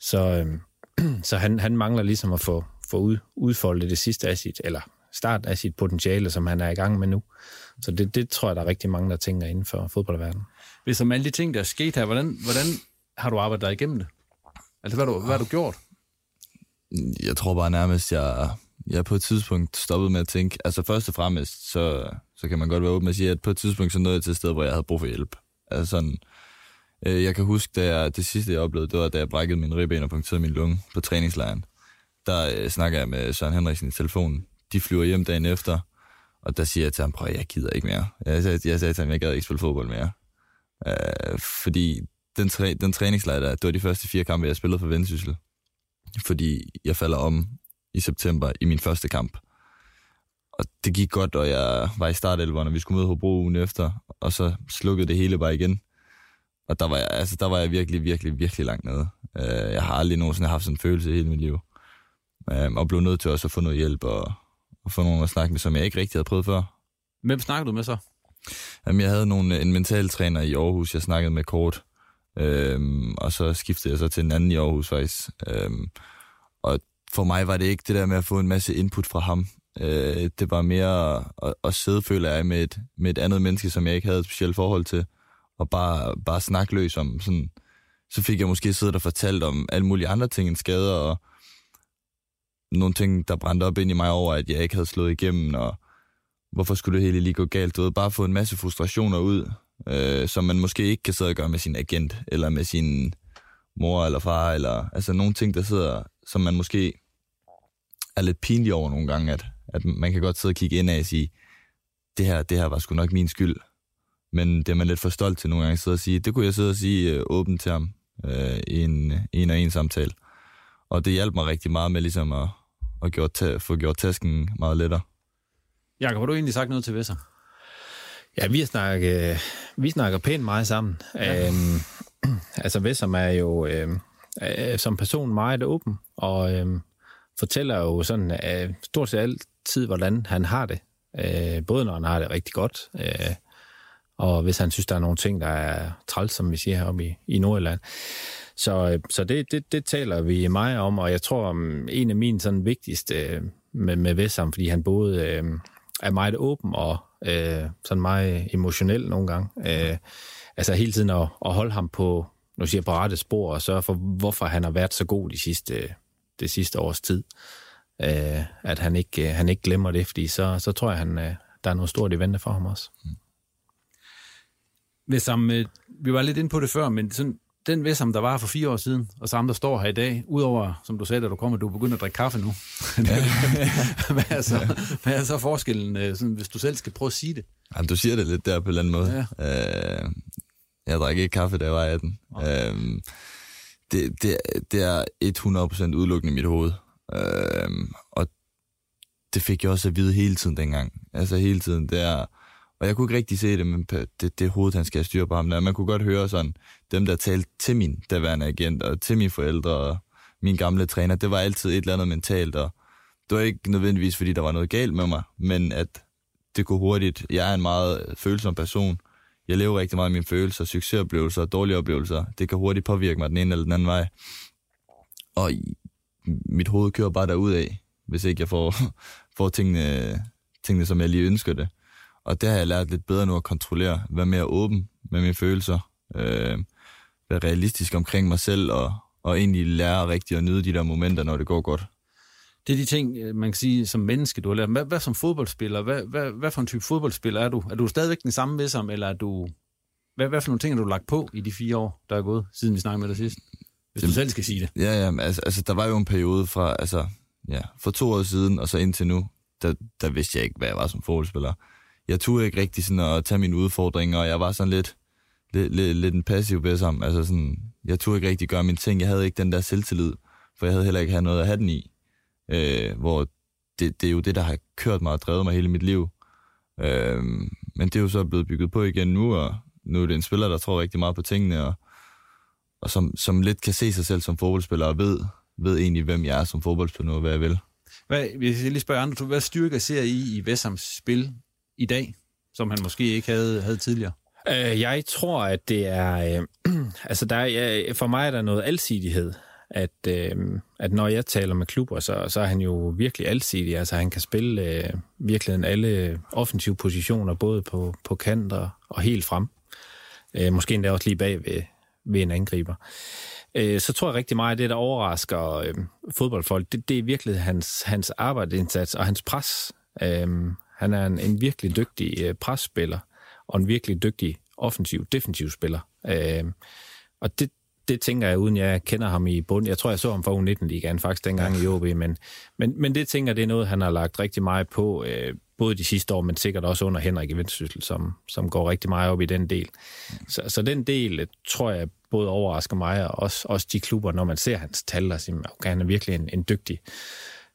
Så, øh, <clears throat> så han, han mangler ligesom at få, få ud, udfoldet det sidste af sit, eller start af sit potentiale, som han er i gang med nu. Så det, det tror jeg, der er rigtig mange, der tænker inden for fodboldverdenen. Hvis om alle de ting, der er sket her, hvordan, hvordan har du arbejdet dig igennem det? Altså, hvad har du, hvad har du gjort? Jeg tror bare nærmest, jeg, jeg på et tidspunkt stoppede med at tænke, altså først og fremmest, så, så kan man godt være åben og sige, at på et tidspunkt så nåede jeg til et sted, hvor jeg havde brug for hjælp. Altså sådan, øh, jeg kan huske, da jeg, det sidste jeg oplevede, det var, da jeg brækkede min ribben og punkterede min lunge på træningslejren. Der øh, snakker jeg med Søren Henriksen i telefonen. De flyver hjem dagen efter, og der siger jeg til ham, prøv jeg gider ikke mere. Jeg sagde, jeg sagde til ham, jeg gad ikke spille fodbold mere. Øh, fordi den, træ, den træningslejr der, det var de første fire kampe, jeg spillede for Vendsyssel. Fordi jeg falder om i september i min første kamp. Og det gik godt, og jeg var i startelveren, og vi skulle møde Hobro ugen efter, og så slukkede det hele bare igen. Og der var jeg, altså, der var jeg virkelig, virkelig, virkelig langt nede. Øh, jeg har aldrig nogensinde haft sådan en følelse i hele mit liv. Øh, og blev nødt til også at få noget hjælp, og, og få nogen at snakke med, som jeg ikke rigtig havde prøvet før. Hvem snakker du med så? Jamen, jeg havde nogle, en mentaltræner i Aarhus, jeg snakkede med kort. Øhm, og så skiftede jeg så til en anden i Aarhus faktisk. Øhm, og for mig var det ikke det der med at få en masse input fra ham. Øh, det var mere at, at sidde, føler jeg, med et, med et andet menneske, som jeg ikke havde et specielt forhold til, og bare, bare snakke løs om sådan... Så fik jeg måske siddet og fortalt om alle mulige andre ting end skader, og nogle ting, der brændte op ind i mig over, at jeg ikke havde slået igennem, og hvorfor skulle det hele lige gå galt? Du ved, bare få en masse frustrationer ud, øh, som man måske ikke kan sidde og gøre med sin agent, eller med sin mor eller far, eller altså nogle ting, der sidder, som man måske er lidt pinlig over nogle gange, at, at man kan godt sidde og kigge ind af og sige, det her, det her var sgu nok min skyld. Men det er man lidt for stolt til nogle gange at sidde og sige. Det kunne jeg sidde og sige øh, åbent til ham øh, i en, en og en samtale. Og det hjalp mig rigtig meget med ligesom at, at gjort, få gjort tasken meget lettere. Jakob, har du egentlig sagt noget til Vesser? Ja, vi snakker, vi snakker pænt meget sammen. Ja. Øhm, <clears throat> altså, Vesser er jo øhm, øh, som person meget åben, og øhm, fortæller jo sådan øh, stort set altid, hvordan han har det. Øh, både når han har det rigtig godt, øh, og hvis han synes, der er nogle ting, der er træls, som vi siger heroppe i, i Nordjylland. Så, øh, så det, det, det taler vi meget om, og jeg tror, um, en af mine sådan vigtigste øh, med, med Vessam, fordi han både øh, er meget åben og øh, sådan meget emotionel nogle gange. Øh, altså hele tiden at, at holde ham på, nu siger jeg, på rette spor og sørge for, hvorfor han har været så god de sidste, det sidste års tid. Øh, at han ikke, han ikke glemmer det, fordi så, så tror jeg, han, øh, der er noget stort i vente for ham også. Mm. Vessam, øh, vi var lidt inde på det før, men sådan, den Vessam, der var for fire år siden, og samme, der står her i dag, udover, som du sagde, da du kommer, du er begyndt at drikke kaffe nu. <laughs> hvad, er så, hvad er så forskellen, øh, sådan, hvis du selv skal prøve at sige det? Jamen, du siger det lidt der på en eller anden måde. Ja. Øh, jeg drikker ikke kaffe, da jeg var 18. Okay. Øh, det, det, det er 100% udelukkende i mit hoved. Øh, og det fik jeg også at vide hele tiden dengang. Altså hele tiden, det er og jeg kunne ikke rigtig se det, men det, det hoved, han skal have styr på ham der. Man kunne godt høre sådan, dem der talte til min daværende agent, og til mine forældre, og min gamle træner, det var altid et eller andet mentalt, og det var ikke nødvendigvis, fordi der var noget galt med mig, men at det kunne hurtigt, jeg er en meget følsom person, jeg lever rigtig meget af mine følelser, succesoplevelser og dårlige oplevelser, det kan hurtigt påvirke mig den ene eller den anden vej. Og mit hoved kører bare derud af, hvis ikke jeg får, <laughs> får tingene, tingene, som jeg lige ønsker det. Og det har jeg lært lidt bedre nu at kontrollere. Være mere åben med mine følelser. Øh, være realistisk omkring mig selv, og, og egentlig lære rigtigt at nyde de der momenter, når det går godt. Det er de ting, øh, man kan sige, som menneske, du har lært. Hvad, hvad som fodboldspiller? Hvad, hvad, hvad for en type fodboldspiller er du? Er du stadigvæk den samme ved som, eller er du... Hvad, hvad for nogle ting har du lagt på i de fire år, der er gået, siden vi snakkede med dig sidst? Hvis du selv skal sige det. Ja, ja, altså, altså der var jo en periode fra, altså, ja, for to år siden, og så indtil nu, der, der vidste jeg ikke, hvad jeg var som fodboldspiller jeg turde ikke rigtig sådan at tage mine udfordringer, og jeg var sådan lidt, lidt, lidt, lidt en passiv bedsom. Altså sådan, jeg turde ikke rigtig gøre mine ting. Jeg havde ikke den der selvtillid, for jeg havde heller ikke noget at have den i. Øh, hvor det, det er jo det, der har kørt mig og drevet mig hele mit liv. Øh, men det er jo så blevet bygget på igen nu, og nu er det en spiller, der tror rigtig meget på tingene, og, og som, som lidt kan se sig selv som fodboldspiller, og ved, ved egentlig, hvem jeg er som fodboldspiller og hvad jeg vil. Hvad, hvis jeg lige spørger andre, hvad styrker ser I i Vessams spil i dag, som han måske ikke havde, havde tidligere? Øh, jeg tror, at det er... Øh, <clears throat> altså, der er, for mig er der noget alsidighed. At, øh, at når jeg taler med klubber, så, så er han jo virkelig alsidig. Altså, han kan spille øh, virkelig alle offensive positioner, både på, på kanter og helt frem. Øh, måske endda også lige bag ved, ved en angriber. Øh, så tror jeg rigtig meget, at det, der overrasker øh, fodboldfolk, det, det er virkelig hans, hans arbejdsindsats og hans pres. Øh, han er en, en virkelig dygtig øh, presspiller, og en virkelig dygtig offensiv, defensiv spiller. Øh, og det, det tænker jeg, uden jeg kender ham i bund. Jeg tror, jeg så ham for U19-ligaen faktisk dengang i OB, men, men, men det tænker det er noget, han har lagt rigtig meget på, øh, både de sidste år, men sikkert også under Henrik i Vendsyssel, som, som går rigtig meget op i den del. Så, så den del, øh, tror jeg, både overrasker mig og også, også de klubber, når man ser hans tal, og siger, okay, han er virkelig en, en dygtig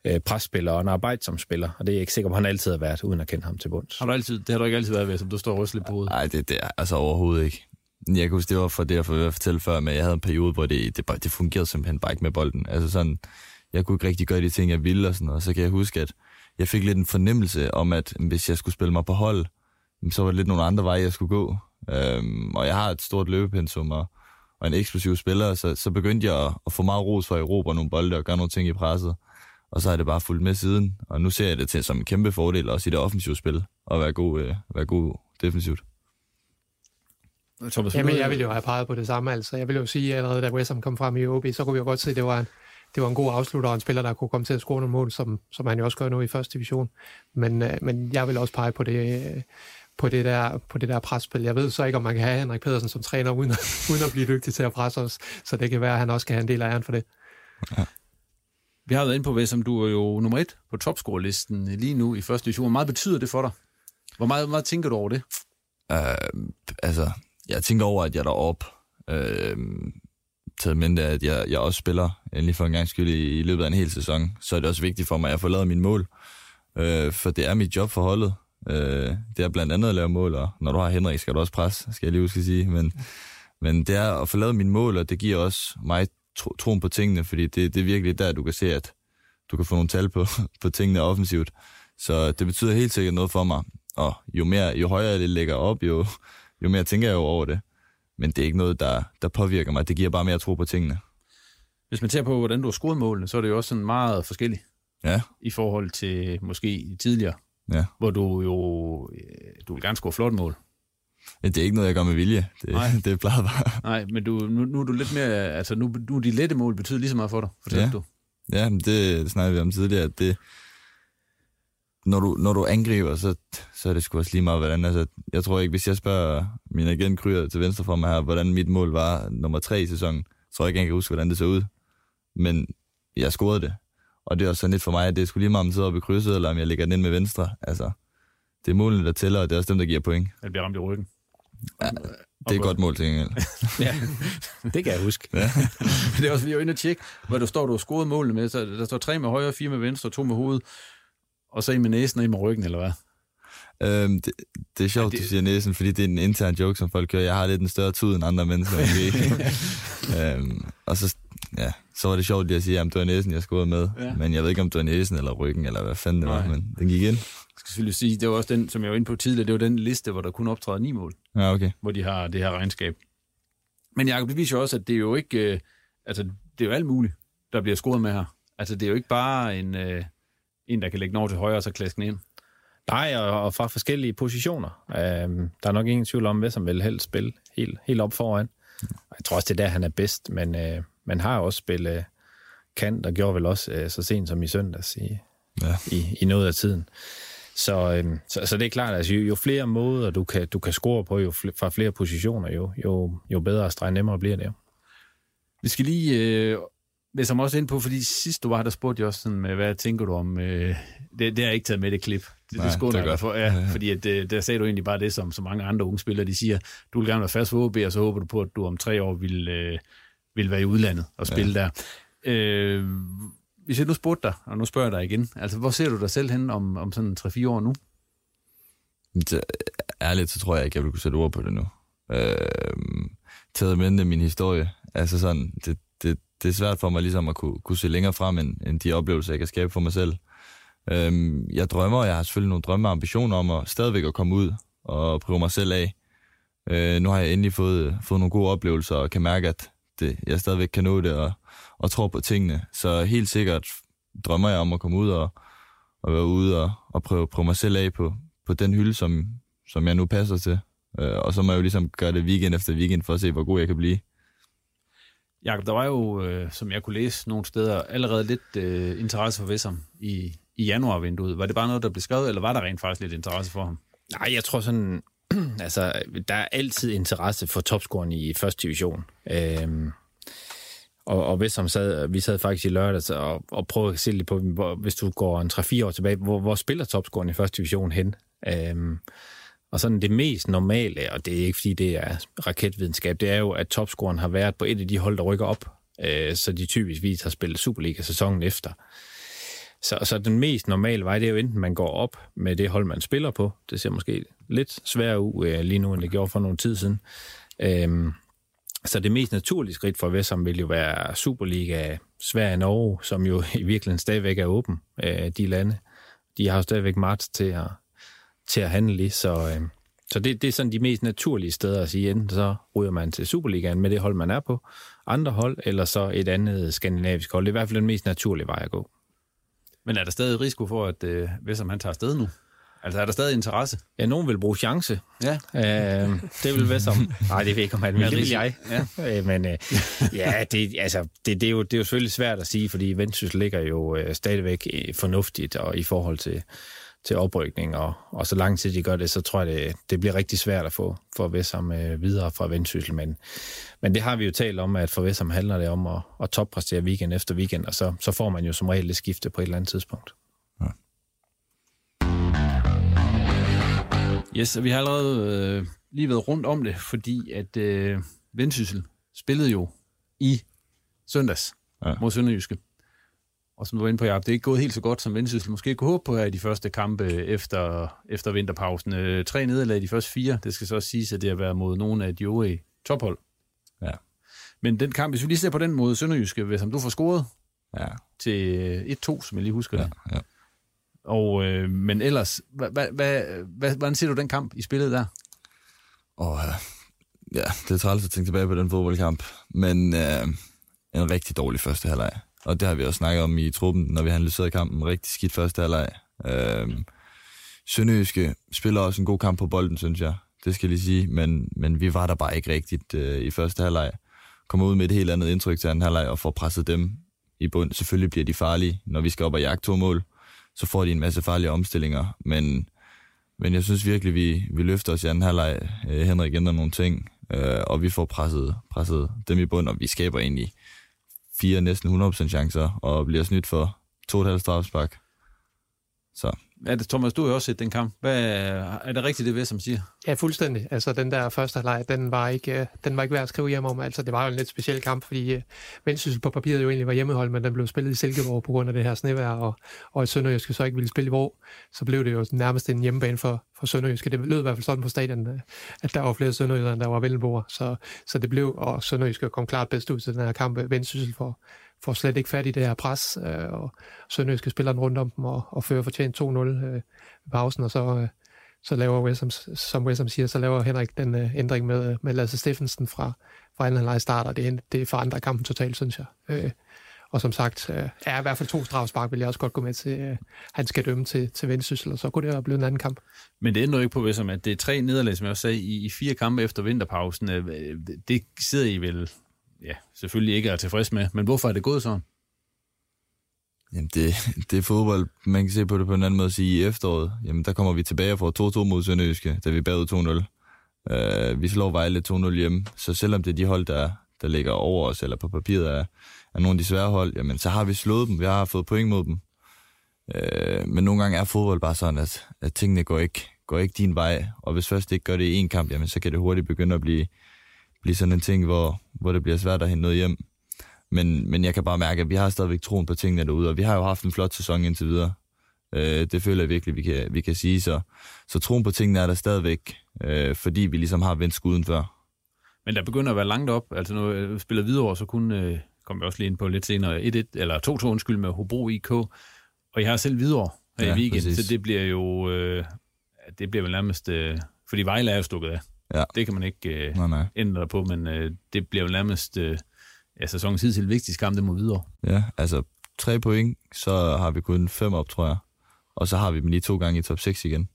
øh, presspiller og en arbejdsom spiller, og det er jeg ikke sikker på, han altid har været, uden at kende ham til bunds. Har du altid, det har du ikke altid været ved, som du står og lidt på hovedet? Nej, det, det er altså overhovedet ikke. Jeg kan huske, det var for det, jeg fortalte før, men jeg havde en periode, hvor det, det, det fungerede simpelthen bare ikke med bolden. Altså sådan, jeg kunne ikke rigtig gøre de ting, jeg ville og sådan noget. Så kan jeg huske, at jeg fik lidt en fornemmelse om, at hvis jeg skulle spille mig på hold, så var det lidt nogle andre veje, jeg skulle gå. Øhm, og jeg har et stort løbepensum og, og en eksplosiv spiller, så, så begyndte jeg at, at få meget ros for at erobre nogle bolde og gøre nogle ting i presset. og så har det bare fulgt med siden. Og nu ser jeg det til som en kæmpe fordel, også i det offensive spil, at være god, øh, være god defensivt. Thomas, Jamen, jeg ville jo have peget på det samme. Altså. Jeg vil jo sige, at allerede da West Ham kom frem i OB, så kunne vi jo godt se, at det var en, det var en god afslutter og en spiller, der kunne komme til at score nogle mål, som, som han jo også gør nu i første division. Men, øh, men jeg vil også pege på det, øh, på det der, på det der presspil. Jeg ved så ikke, om man kan have Henrik Pedersen som træner, uden at, <laughs> uden at blive dygtig til at presse os. Så det kan være, at han også kan have en del af æren for det. Ja. Vi har været inde på, hvad som du er jo nummer et på topscore-listen lige nu i første division. Hvor meget betyder det for dig? Hvor meget, hvor meget tænker du over det? Uh, altså, jeg tænker over, at jeg er deroppe. Uh, taget med at jeg, jeg også spiller endelig for en gang skyld i, i løbet af en hel sæson, så er det også vigtigt for mig, at jeg får lavet min mål. Uh, for det er mit job for holdet. Uh, det er blandt andet at lave mål, og når du har Henrik, skal du også presse, skal jeg lige huske at sige. Men, men det er at få lavet min mål, og det giver også mig tro, troen på tingene, fordi det, det er virkelig der, du kan se, at du kan få nogle tal på, <laughs> på tingene offensivt. Så det betyder helt sikkert noget for mig. Og jo, mere, jo højere det ligger op, jo, jo mere tænker jeg jo over det. Men det er ikke noget, der, der påvirker mig. Det giver bare mere tro på tingene. Hvis man ser på, hvordan du har scoret målene, så er det jo også sådan meget forskelligt. Ja. I forhold til måske tidligere. Ja. Hvor du jo, du vil gerne score flot mål. Ja, det er ikke noget, jeg gør med vilje. Det, Nej. <laughs> det er bare. Nej, men du, nu, nu er du lidt mere, altså nu, nu er de lette mål betyder lige så meget for dig, fortæller ja. du. Ja, men det, det snakker vi om tidligere, at det, når du, når du angriber, så, så er det sgu også lige meget, hvordan, altså, jeg tror ikke, hvis jeg spørger min agent Kryer til venstre for mig her, hvordan mit mål var nummer tre i sæsonen, så tror jeg ikke, jeg kan huske, hvordan det så ud. Men jeg scorede det. Og det er også sådan lidt for mig, at det skulle lige meget, om jeg sidder oppe i krydset, eller om jeg lægger den ind med venstre. Altså, det er målene, der tæller, og det er også dem, der giver point. Det bliver ramt i ryggen. Ja, det er et godt mål til gengæld. <laughs> ja, det kan jeg huske. Ja. <laughs> det er også, vi er jo inde og tjekke, hvor du står, du har scoret målene med. Så der står tre med højre, fire med venstre, to med hovedet, og så en med næsen og en med ryggen, eller hvad? Øhm, det, det er sjovt, ja, det... du siger næsen, fordi det er en intern joke, som folk kører. Jeg har lidt en større tud end andre mennesker. <laughs> øhm, og så, ja, så var det sjovt lige at sige, at det var næsen, jeg skulle med. Ja. Men jeg ved ikke, om det var næsen eller ryggen, eller hvad fanden det Nej. var, men den gik ind. Jeg skal selvfølgelig sige, det var også den, som jeg var inde på tidligere, det var den liste, hvor der kun optræder ni mål. Ja, okay. Hvor de har det her regnskab. Men Jacob, det viser jo også, at det er jo ikke, øh, altså det er jo alt muligt, der bliver scoret med her. Altså det er jo ikke bare en, øh, en der kan lægge den over til højre og så klaske den ind. Nej, og, og fra forskellige positioner. Øhm, der er nok ingen tvivl om, hvad som vil helst spille helt, helt op foran. Jeg tror også, det er der, han er bedst, men øh, man har også spillet kant, og gjorde vel også øh, så sent som i søndags i, ja. i, i noget af tiden. Så, øh, så, så det er klart, at altså, jo, jo flere måder, du kan, du kan score på jo fl- fra flere positioner, jo, jo, jo bedre og streg nemmere bliver det Vi skal lige øh, det som også ind på, fordi sidst du var der spurgte jeg også sådan, med, hvad tænker du om, øh, det, det har jeg ikke taget med det klip. Det, Nej, det, skulle det er godt. For, ja, ja. Fordi at, øh, der sagde du egentlig bare det, som så mange andre unge spillere, de siger, du vil gerne være fast for OB, og så håber du på, at du om tre år vil, øh, vil være i udlandet og spille ja. der. Øh, hvis jeg nu spurgte dig, og nu spørger jeg dig igen, altså hvor ser du dig selv hen om, om sådan 3-4 år nu? Det, ærligt, så tror jeg ikke, jeg vil kunne sætte ord på det nu. Øh, taget med min historie, altså sådan, det, det, er svært for mig ligesom at kunne, kunne se længere frem, end, end de oplevelser, jeg kan skabe for mig selv. Øhm, jeg drømmer, og jeg har selvfølgelig nogle drømme og ambitioner om at stadigvæk at komme ud og prøve mig selv af. Øh, nu har jeg endelig fået, fået nogle gode oplevelser, og kan mærke, at det, jeg stadigvæk kan nå det, og, og tror på tingene. Så helt sikkert drømmer jeg om at komme ud og, og være ude og, og prøve, prøve mig selv af på, på den hylde, som, som jeg nu passer til. Øh, og så må jeg jo ligesom gøre det weekend efter weekend, for at se, hvor god jeg kan blive. Jakob, der var jo, øh, som jeg kunne læse nogle steder, allerede lidt øh, interesse for Vessam i, i januarvinduet. Var det bare noget, der blev skrevet, eller var der rent faktisk lidt interesse for ham? Nej, jeg tror sådan, <clears throat> altså, der er altid interesse for topscoren i første division. Øhm, og, og hvis sad, vi sad faktisk i lørdags og, og prøvede at se lidt på, hvor, hvis du går en 3-4 år tilbage, hvor, hvor spiller topscoren i første division hen? Øhm, og sådan det mest normale, og det er ikke fordi det er raketvidenskab, det er jo, at topscoren har været på et af de hold, der rykker op, øh, så de typisk har spillet Superliga-sæsonen efter. Så, så den mest normale vej, det er jo enten, man går op med det hold, man spiller på. Det ser måske lidt sværere ud øh, lige nu, end det gjorde for nogle tid siden. Øhm, så det mest naturlige skridt for Vessam vil jo være Superliga, Sverige og Norge, som jo i virkeligheden stadigvæk er åben, øh, de lande. De har jo stadigvæk marts til at, til at handle i, så, øh, så det, det er sådan de mest naturlige steder at sige, enten så ryger man til Superligaen med det hold, man er på, andre hold, eller så et andet skandinavisk hold. Det er i hvert fald den mest naturlige vej at gå. Men er der stadig risiko for, at øh, Vesam han tager afsted nu? Altså er der stadig interesse? Ja, nogen vil bruge chance. Ja. Øh, <laughs> det vil være som... Nej, det ved ikke, om han vil. Det vil jeg. Ja. Øh, men øh, ja, det, altså, det, det, er jo, det er jo selvfølgelig svært at sige, fordi Vendsyssel ligger jo øh, stadigvæk øh, fornuftigt og i forhold til, til oprykning, og, og så lang tid de gør det, så tror jeg, det, det bliver rigtig svært at få for Vesam øh, videre fra Vendsyssel. Men, men det har vi jo talt om, at for Vesam handler det om at, at toppræstere weekend efter weekend, og så, så får man jo som regel det skifte på et eller andet tidspunkt. Yes, og vi har allerede øh, lige været rundt om det, fordi at øh, Vendsyssel spillede jo i søndags ja. mod Sønderjyske. Og som du var inde på, Jacob, det er ikke gået helt så godt, som Vendsyssel måske kunne håbe på her i de første kampe efter, efter vinterpausen. Øh, tre nederlag i de første fire. Det skal så også siges, at det har været mod nogle af de øvrige tophold. Ja. Men den kamp, hvis vi lige ser på den måde Sønderjyske, hvis du får scoret ja. til 1-2, som jeg lige husker ja, det. Ja. Og, øh, men ellers, hvad, hvad, hvad, hvordan ser du den kamp i spillet der? Åh, ja, det er træls at tænke tilbage på den fodboldkamp, men øh, en rigtig dårlig første halvleg. Og det har vi også snakket om i truppen, når vi har analyseret kampen. Rigtig skidt første halvleg. Øh, Sønderjyske spiller også en god kamp på bolden, synes jeg. Det skal jeg lige sige, men, men vi var der bare ikke rigtigt øh, i første halvleg. Kommer ud med et helt andet indtryk til anden halvleg og får presset dem i bund. Selvfølgelig bliver de farlige, når vi skal op og jagte to mål så får de en masse farlige omstillinger. Men, men jeg synes virkelig, vi, vi løfter os i anden halvleg. Øh, Henrik ændrer nogle ting, øh, og vi får presset, presset dem i bund, og vi skaber egentlig fire næsten 100% chancer, og bliver snydt for to og et halvt. Så. Ja, det, Thomas, du har jo også set den kamp. Hvad, er det rigtigt, det ved, som siger? Ja, fuldstændig. Altså, den der første halvleg, den var ikke, øh, den var ikke værd at skrive hjem om. Altså, det var jo en lidt speciel kamp, fordi øh, Vendsyssel på papiret jo egentlig var hjemmehold, men den blev spillet i Silkeborg på grund af det her snevejr, og, og Sønderjyske så ikke ville spille i Vrå, så blev det jo nærmest en hjemmebane for, for Sønderjyske. Det lød i hvert fald sådan på stadion, øh, at der var flere Sønderjyder, end der var Vellenborg. Så, så det blev, og Sønderjyske kom klart bedst ud til den her kamp. Vendsyssel for, får slet ikke fat i det her pres, øh, og Sønderjyske spiller den rundt om dem og, og fører fortjent 2-0 øh, ved pausen, og så, øh, så laver Wessam, som Wessam siger, så laver Henrik den øh, ændring med, øh, med Lasse Steffensen fra, fra anden halvleg starter. Det, det forandrer kampen totalt, synes jeg. Øh, og som sagt, øh, er i hvert fald to strafspark, vil jeg også godt gå med til. Øh, han skal dømme til, til Vendsyssel, og så kunne det have blevet en anden kamp. Men det ændrer ikke på, Wessam, at det er tre nederlag, som jeg også sagde, i, i fire kampe efter vinterpausen. Øh, det sidder I vel ja, selvfølgelig ikke er tilfreds med. Men hvorfor er det gået sådan? Jamen, det, det er fodbold. Man kan se på det på en anden måde at sige i efteråret. Jamen, der kommer vi tilbage og får 2-2 mod Sønderjyske, da vi bagud 2-0. Uh, øh, vi slår Vejle 2-0 hjemme, så selvom det er de hold, der, der ligger over os, eller på papiret er, er nogle af de svære hold, jamen, så har vi slået dem. Vi har fået point mod dem. Uh, men nogle gange er fodbold bare sådan, at, at tingene går ikke, går ikke din vej. Og hvis først det ikke gør det i en kamp, jamen, så kan det hurtigt begynde at blive, blive sådan en ting, hvor, hvor det bliver svært at hente noget hjem. Men, men jeg kan bare mærke, at vi har stadigvæk troen på tingene derude, og vi har jo haft en flot sæson indtil videre. Øh, det føler jeg virkelig, vi kan, vi kan sige. Så, så troen på tingene er der stadigvæk, øh, fordi vi ligesom har vendt skuden før. Men der begynder at være langt op. Altså vi spiller videre, så kunne, øh, kommer vi også lige ind på lidt senere, 1-1, eller 2-2 undskyld med Hobro IK. Og jeg har selv videre her ja, i weekend, præcis. så det bliver jo, øh, det bliver vel nærmest, øh, fordi Vejle er jo stukket af. Ja. Det kan man ikke øh, nej, nej. ændre på, men øh, det bliver jo nærmest øh, ja, sæsonens hidtil vigtigste kamp, det må videre. Ja, altså tre point, så har vi kun fem op, tror jeg. Og så har vi dem lige to gange i top 6 igen.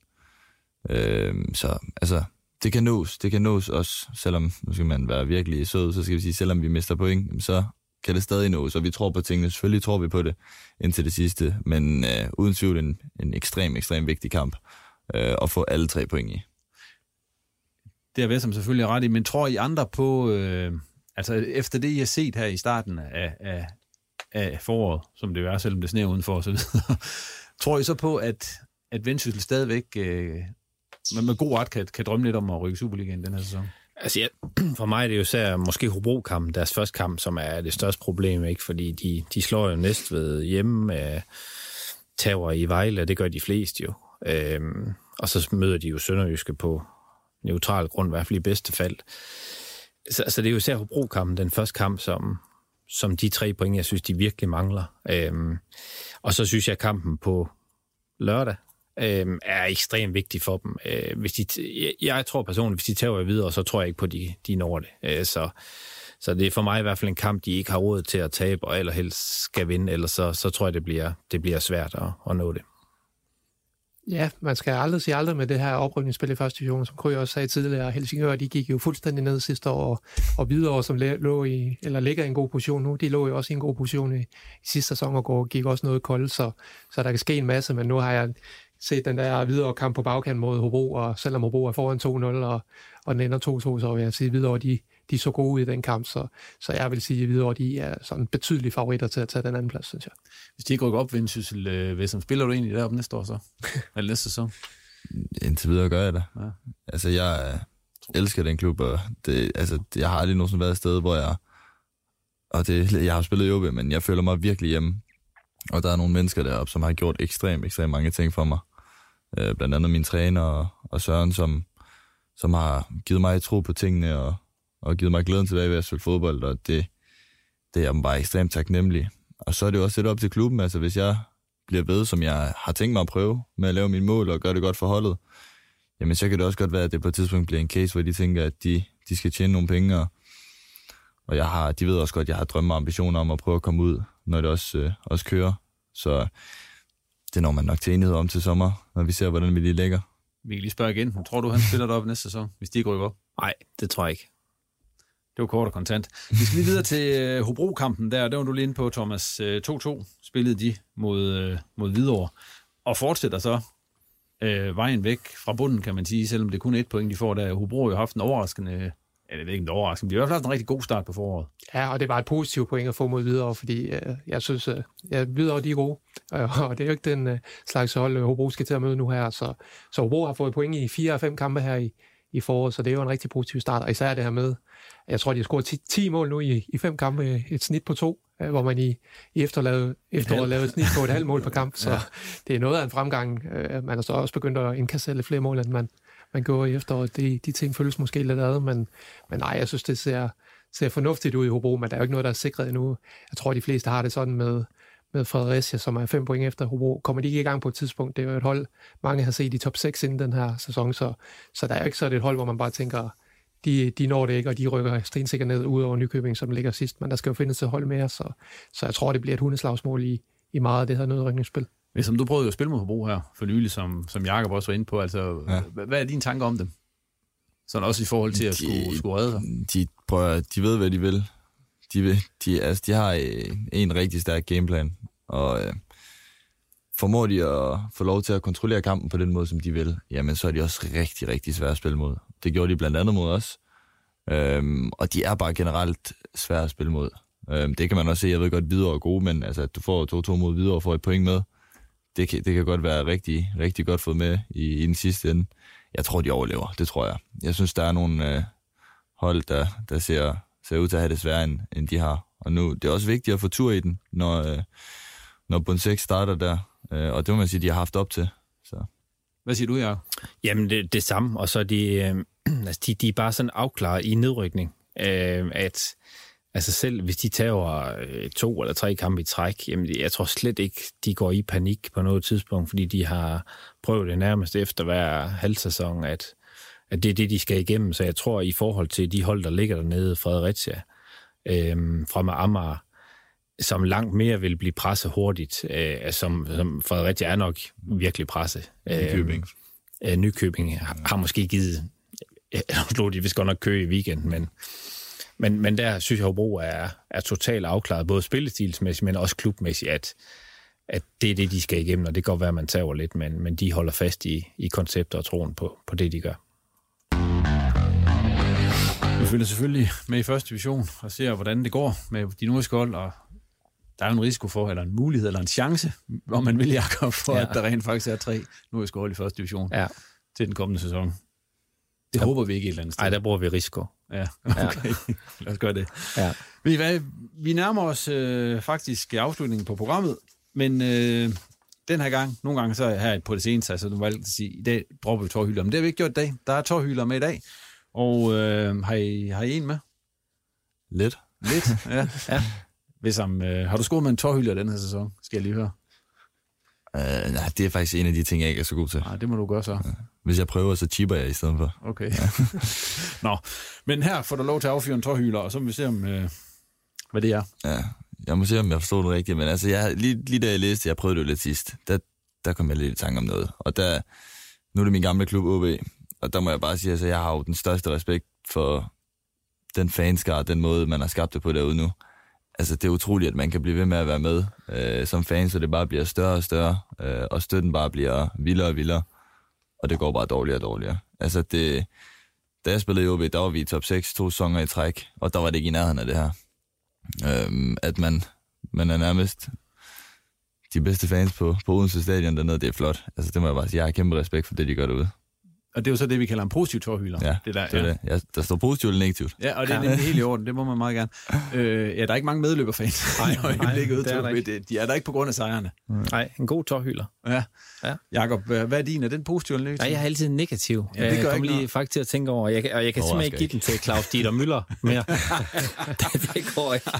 Øh, så altså, det kan nås. Det kan nås også, selvom, nu skal man være virkelig sød, så skal vi sige, selvom vi mister point, så kan det stadig nås, og vi tror på tingene. Selvfølgelig tror vi på det indtil det sidste, men øh, uden tvivl en, en ekstrem, ekstrem vigtig kamp øh, at få alle tre point i. Det er Vesam selvfølgelig ret i, men tror I andre på, øh, altså efter det, I har set her i starten af, af, af foråret, som det jo er, selvom det sneer udenfor osv., <laughs> tror I så på, at, at Vendsyssel stadigvæk øh, med, med god ret kan, kan drømme lidt om at rykke Superligaen den her sæson? Altså, ja, <clears throat> for mig er det jo især måske Hobro-kampen, deres første kamp, som er det største problem, ikke? fordi de, de slår jo næst ved hjemme af tager i Vejle, og det gør de fleste jo. Øhm, og så møder de jo Sønderjyske på neutral grund, i hvert fald i bedste fald. Så, så det er jo især Hobro-kampen, den første kamp, som, som de tre point, jeg synes, de virkelig mangler. Øhm, og så synes jeg, at kampen på lørdag øhm, er ekstremt vigtig for dem. Øh, hvis de, jeg, jeg tror personligt, hvis de tager videre, så tror jeg ikke på, at de, de når det. Øh, så, så det er for mig i hvert fald en kamp, de ikke har råd til at tabe, og allerhelst skal vinde, ellers så, så tror jeg, det bliver, det bliver svært at, at nå det. Ja, man skal aldrig sige aldrig med det her oprykningsspil i første division, som Kryger også sagde tidligere. Helsingør, de gik jo fuldstændig ned sidste år, og, og videre, som lå i, eller ligger i en god position nu, de lå jo også i en god position i, i sidste sæson og går, gik også noget koldt, så, så der kan ske en masse, men nu har jeg set den der videre kamp på bagkant mod Hobro, og selvom Hobro er foran 2-0, og, og den ender 2-2, så vil jeg sige videre, de, de så gode i den kamp, så, så jeg vil sige, at videre, de er sådan betydelige favoritter til at tage den anden plads, synes jeg. Hvis de ikke rykker op, Vendsyssel, øh, som spiller du egentlig deroppe næste år så? Eller næste sæson? Indtil videre gør jeg det. Ja. Altså, jeg elsker den klub, og det, altså, jeg har aldrig nogensinde været et sted, hvor jeg... Og det, jeg har spillet i OB, men jeg føler mig virkelig hjemme. Og der er nogle mennesker deroppe, som har gjort ekstremt, ekstremt mange ting for mig. Øh, blandt andet min træner og, og Søren, som, som har givet mig tro på tingene og, og givet mig glæden tilbage ved at spille fodbold, og det, det er jeg bare ekstremt taknemmelig. Og så er det jo også lidt op til klubben, altså hvis jeg bliver ved, som jeg har tænkt mig at prøve med at lave mine mål og gøre det godt for holdet, jamen så kan det også godt være, at det på et tidspunkt bliver en case, hvor de tænker, at de, de skal tjene nogle penge, og, og jeg har, de ved også godt, at jeg har drømme og ambitioner om at prøve at komme ud, når det også, øh, også kører. Så det når man nok til enighed om til sommer, når vi ser, hvordan vi lige lægger. Vi kan lige spørge igen. Tror du, han spiller op næste sæson, hvis de ikke rykker op? Nej, det tror jeg ikke. Det var kort og kontant. Vi skal lige videre til øh, Hobro-kampen der. Der var du lige inde på, Thomas. Øh, 2-2 spillede de mod, øh, mod Hvidovre. Og fortsætter så øh, vejen væk fra bunden, kan man sige, selvom det kun er et point, de får der. Hobro har jo haft en overraskende Ja, det er ikke en overraskende. De har i hvert fald en rigtig god start på foråret. Ja, og det var et positivt point at få mod videre, fordi øh, jeg synes, øh, ja, videre de er gode. <laughs> Øh, og det er jo ikke den øh, slags hold, øh, Hobro skal til at møde nu her. Så, så Hobro har fået point i fire af fem kampe her i, i foråret, så det er jo en rigtig positiv start. Og især det her med, jeg tror, de har scoret 10, 10 mål nu i, i fem kampe, et snit på to, øh, hvor man i, i efterlavet, efteråret lavede et snit på et halvt mål per kamp. <laughs> Så ja. det er noget af en fremgang. Øh, man har så også begyndt at indkasse lidt flere mål, end man, man går i efteråret. De, de ting føles måske lidt ad, men, men nej, jeg synes, det ser, ser fornuftigt ud i Hobro, men der er jo ikke noget, der er sikret endnu. Jeg tror, de fleste har det sådan med, med Fredericia, som er fem point efter Hobro. Kommer de ikke i gang på et tidspunkt? Det er jo et hold, mange har set i top 6 inden den her sæson, så, så der er jo ikke sådan et hold, hvor man bare tænker, de, de når det ikke, og de rykker stensikkert ned ud over Nykøbing, som ligger sidst, men der skal jo findes et hold mere, så, så jeg tror, det bliver et hundeslagsmål i, i meget af det her nedrykningsspil. Som du prøvede at spille med Hobro her for nylig, som, som Jakob også var inde på, altså, ja. hvad er dine tanker om dem? Sådan også i forhold til at de, skulle, skulle redde sig? De, prøver, de ved, hvad de vil. De, de, altså, de har øh, en rigtig stærk gameplan, og øh, formår de at få lov til at kontrollere kampen på den måde, som de vil, jamen så er de også rigtig, rigtig svære at spille mod. Det gjorde de blandt andet mod os. Øhm, og de er bare generelt svære at spille mod. Øhm, det kan man også se, jeg ved godt, videre er gode, men altså, at du får 2-2 mod videre og får et point med, det kan, det kan godt være rigtig, rigtig godt fået med i, i den sidste ende. Jeg tror, de overlever, det tror jeg. Jeg synes, der er nogle øh, hold, der, der ser, ser ud til at have det sværere, end, end de har. Og nu, det er også vigtigt at få tur i den, når, øh, når Bund 6 starter der. Øh, og det må man sige, de har haft op til. Så. Hvad siger du, Jacob? Jamen, det, det samme. Og så er de, øh, <clears throat> altså, de, de er bare sådan afklaret i nedrykning, øh, at altså selv hvis de tager øh, to eller tre kampe i træk, jamen jeg tror slet ikke, de går i panik på noget tidspunkt, fordi de har prøvet det nærmest efter hver halvsæson, at, at det er det, de skal igennem. Så jeg tror, i forhold til de hold, der ligger dernede, Fredericia, øh, fra Amager, som langt mere vil blive presset hurtigt, øh, som, som Fredericia er nok virkelig presset. Nykøbing. Øh, øh, Nykøbing har, har måske givet, jeg <laughs> slog de vist godt nok kø i weekenden, men, men, men der synes jeg, Hobro er, er totalt afklaret, både spillestilsmæssigt, men også klubmæssigt, at, at det er det, de skal igennem, og det kan godt være, at man tager lidt, men, men de holder fast i, i koncepter og troen på, på det, de gør. Vi følger selvfølgelig med i første division og ser, hvordan det går med de nordiske hold, og der er en risiko for, eller en mulighed, eller en chance, hvor man vil, Jacob, for ja. at der rent faktisk er tre nordiske hold i første division ja. til den kommende sæson. Det der, håber vi ikke et eller andet sted. Nej, der bruger vi risiko. Ja, <laughs> okay. Ja. Lad os gøre det. Ja. Vi, hvad, vi nærmer os øh, faktisk afslutningen på programmet, men øh, den her gang, nogle gange så her på det seneste, altså du valgte at sige, i dag dropper vi tårhylder, men det har vi ikke gjort i dag. Der er tårhylder med i dag, og øh, har, I, har I en med? Lidt. Lidt, <laughs> ja. ja. Hvis om, øh, har du scoret med en tårhylder den her sæson, skal jeg lige høre? Uh, nej, det er faktisk en af de ting, jeg ikke er så god til. Nej, det må du gøre så. Ja. Hvis jeg prøver, så chipper jeg i stedet for. Okay. Ja. <laughs> Nå, men her får du lov til at affyre en tårhyler, og så må vi se, om, øh, hvad det er. Ja, jeg må se, om jeg forstod det rigtigt, men altså, jeg, lige, lige da jeg læste, jeg prøvede det jo lidt sidst, der, der kom jeg lidt i tanke om noget. Og der, nu er det min gamle klub OB, og der må jeg bare sige, at altså, jeg har jo den største respekt for den fanskar, den måde, man har skabt det på derude nu. Altså, det er utroligt, at man kan blive ved med at være med øh, som fan, så det bare bliver større og større, øh, og støtten bare bliver vildere og vildere, og det går bare dårligere og dårligere. Altså, det, da jeg spillede i OB, der var vi i top 6 to sæsoner i træk, og der var det ikke i nærheden af det her. Øh, at man, man er nærmest de bedste fans på, på Odense Stadion dernede, det er flot. Altså, det må jeg bare sige. Jeg har kæmpe respekt for det, de gør derude. Og det er jo så det, vi kalder en positiv tårhyler. Ja, det, der, det er ja. det. Ja, der står positivt eller negativt. Ja, og det er ja. helt i orden. Det må man meget gerne. Øh, ja, der er ikke mange medløberfans. <laughs> Nej, nej det er der ikke. De er der ikke på grund af sejrene. Nej, en god tårhyler. Ja. ja. Jakob, hvad er din? Er den positiv eller negativ? Nej, jeg er altid negativ. Ja, det gør jeg kommer lige faktisk til at tænke over, jeg, og jeg kan simpelthen ikke give den til Claus Dieter Møller mere. det, <laughs> <laughs> det går ikke.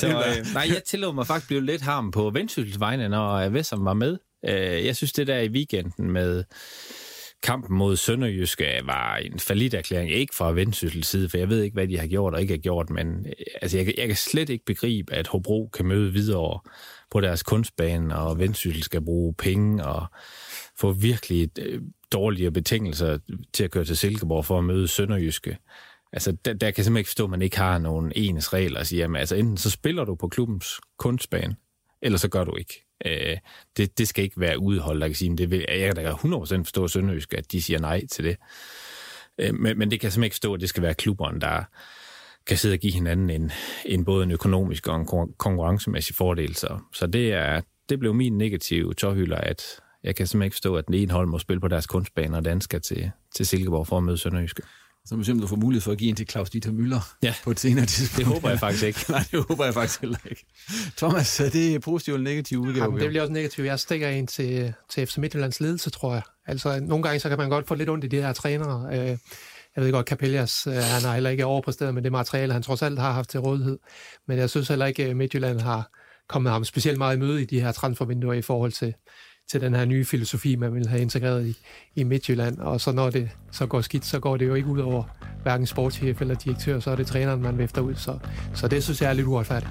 Så, øh, nej, jeg tillod mig faktisk blive lidt harm på Vendsyssels vegne, når Vessom var med. Øh, jeg synes, det der i weekenden med kampen mod Sønderjyske var en falit erklæring, ikke fra Vendsyssels side, for jeg ved ikke, hvad de har gjort og ikke har gjort, men øh, altså, jeg, jeg kan slet ikke begribe, at Hobro kan møde videre på deres kunstbane, og Vendsyssel skal bruge penge og få virkelig øh, dårligere betingelser til at køre til Silkeborg for at møde Sønderjyske. Altså, der, der kan jeg simpelthen ikke forstå, at man ikke har nogen ens regler og siger, jamen, altså, enten så spiller du på klubbens kunstbane, Ellers så gør du ikke. Øh, det, det skal ikke være udholdt, jeg kan sige, men det vil, jeg kan da 100% forstå Sønderjysk, at de siger nej til det. Øh, men, men det kan jeg simpelthen ikke forstå, at det skal være klubberne, der kan sidde og give hinanden en, en både en økonomisk og en konkurrencemæssig fordel. Så, så det, er, det blev min negative tårhylder, at jeg kan simpelthen ikke forstå, at den ene hold må spille på deres kunstbaner, og den skal til, til Silkeborg for at møde Sønderjyske. Så må se, om du får mulighed for at give en til Claus Dieter Møller ja. på et senere tidspunkt. Det håber jeg faktisk ikke. <laughs> Nej, det håber jeg faktisk heller ikke. Thomas, er det positiv eller negativ udgave? Jamen, det bliver også negativt. Jeg stikker en til, til FC Midtjyllands ledelse, tror jeg. Altså, nogle gange så kan man godt få lidt ondt i de her trænere. Jeg ved godt, Capellas, han har heller ikke overpræsteret med det materiale, han trods alt har haft til rådighed. Men jeg synes heller ikke, at Midtjylland har kommet ham specielt meget i møde i de her transfervinduer i forhold til, til den her nye filosofi, man vil have integreret i, i Midtjylland. Og så når det så går skidt, så går det jo ikke ud over hverken sportschef eller direktør, så er det træneren, man vifter ud. Så, så det synes jeg er lidt uretfærdigt.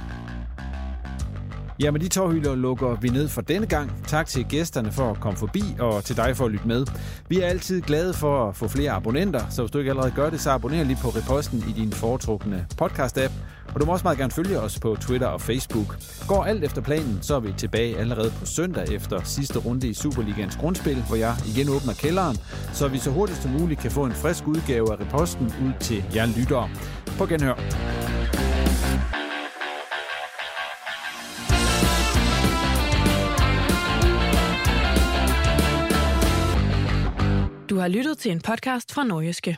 Ja, med de tårhylder lukker vi ned for denne gang. Tak til gæsterne for at komme forbi, og til dig for at lytte med. Vi er altid glade for at få flere abonnenter, så hvis du ikke allerede gør det, så abonner lige på Reposten i din foretrukne podcast-app. Og du må også meget gerne følge os på Twitter og Facebook. Går alt efter planen, så er vi tilbage allerede på søndag efter sidste runde i Superligans grundspil, hvor jeg igen åbner kælderen, så vi så hurtigt som muligt kan få en frisk udgave af Reposten ud til jer lyttere. På genhør. Du har lyttet til en podcast fra Nordjyske.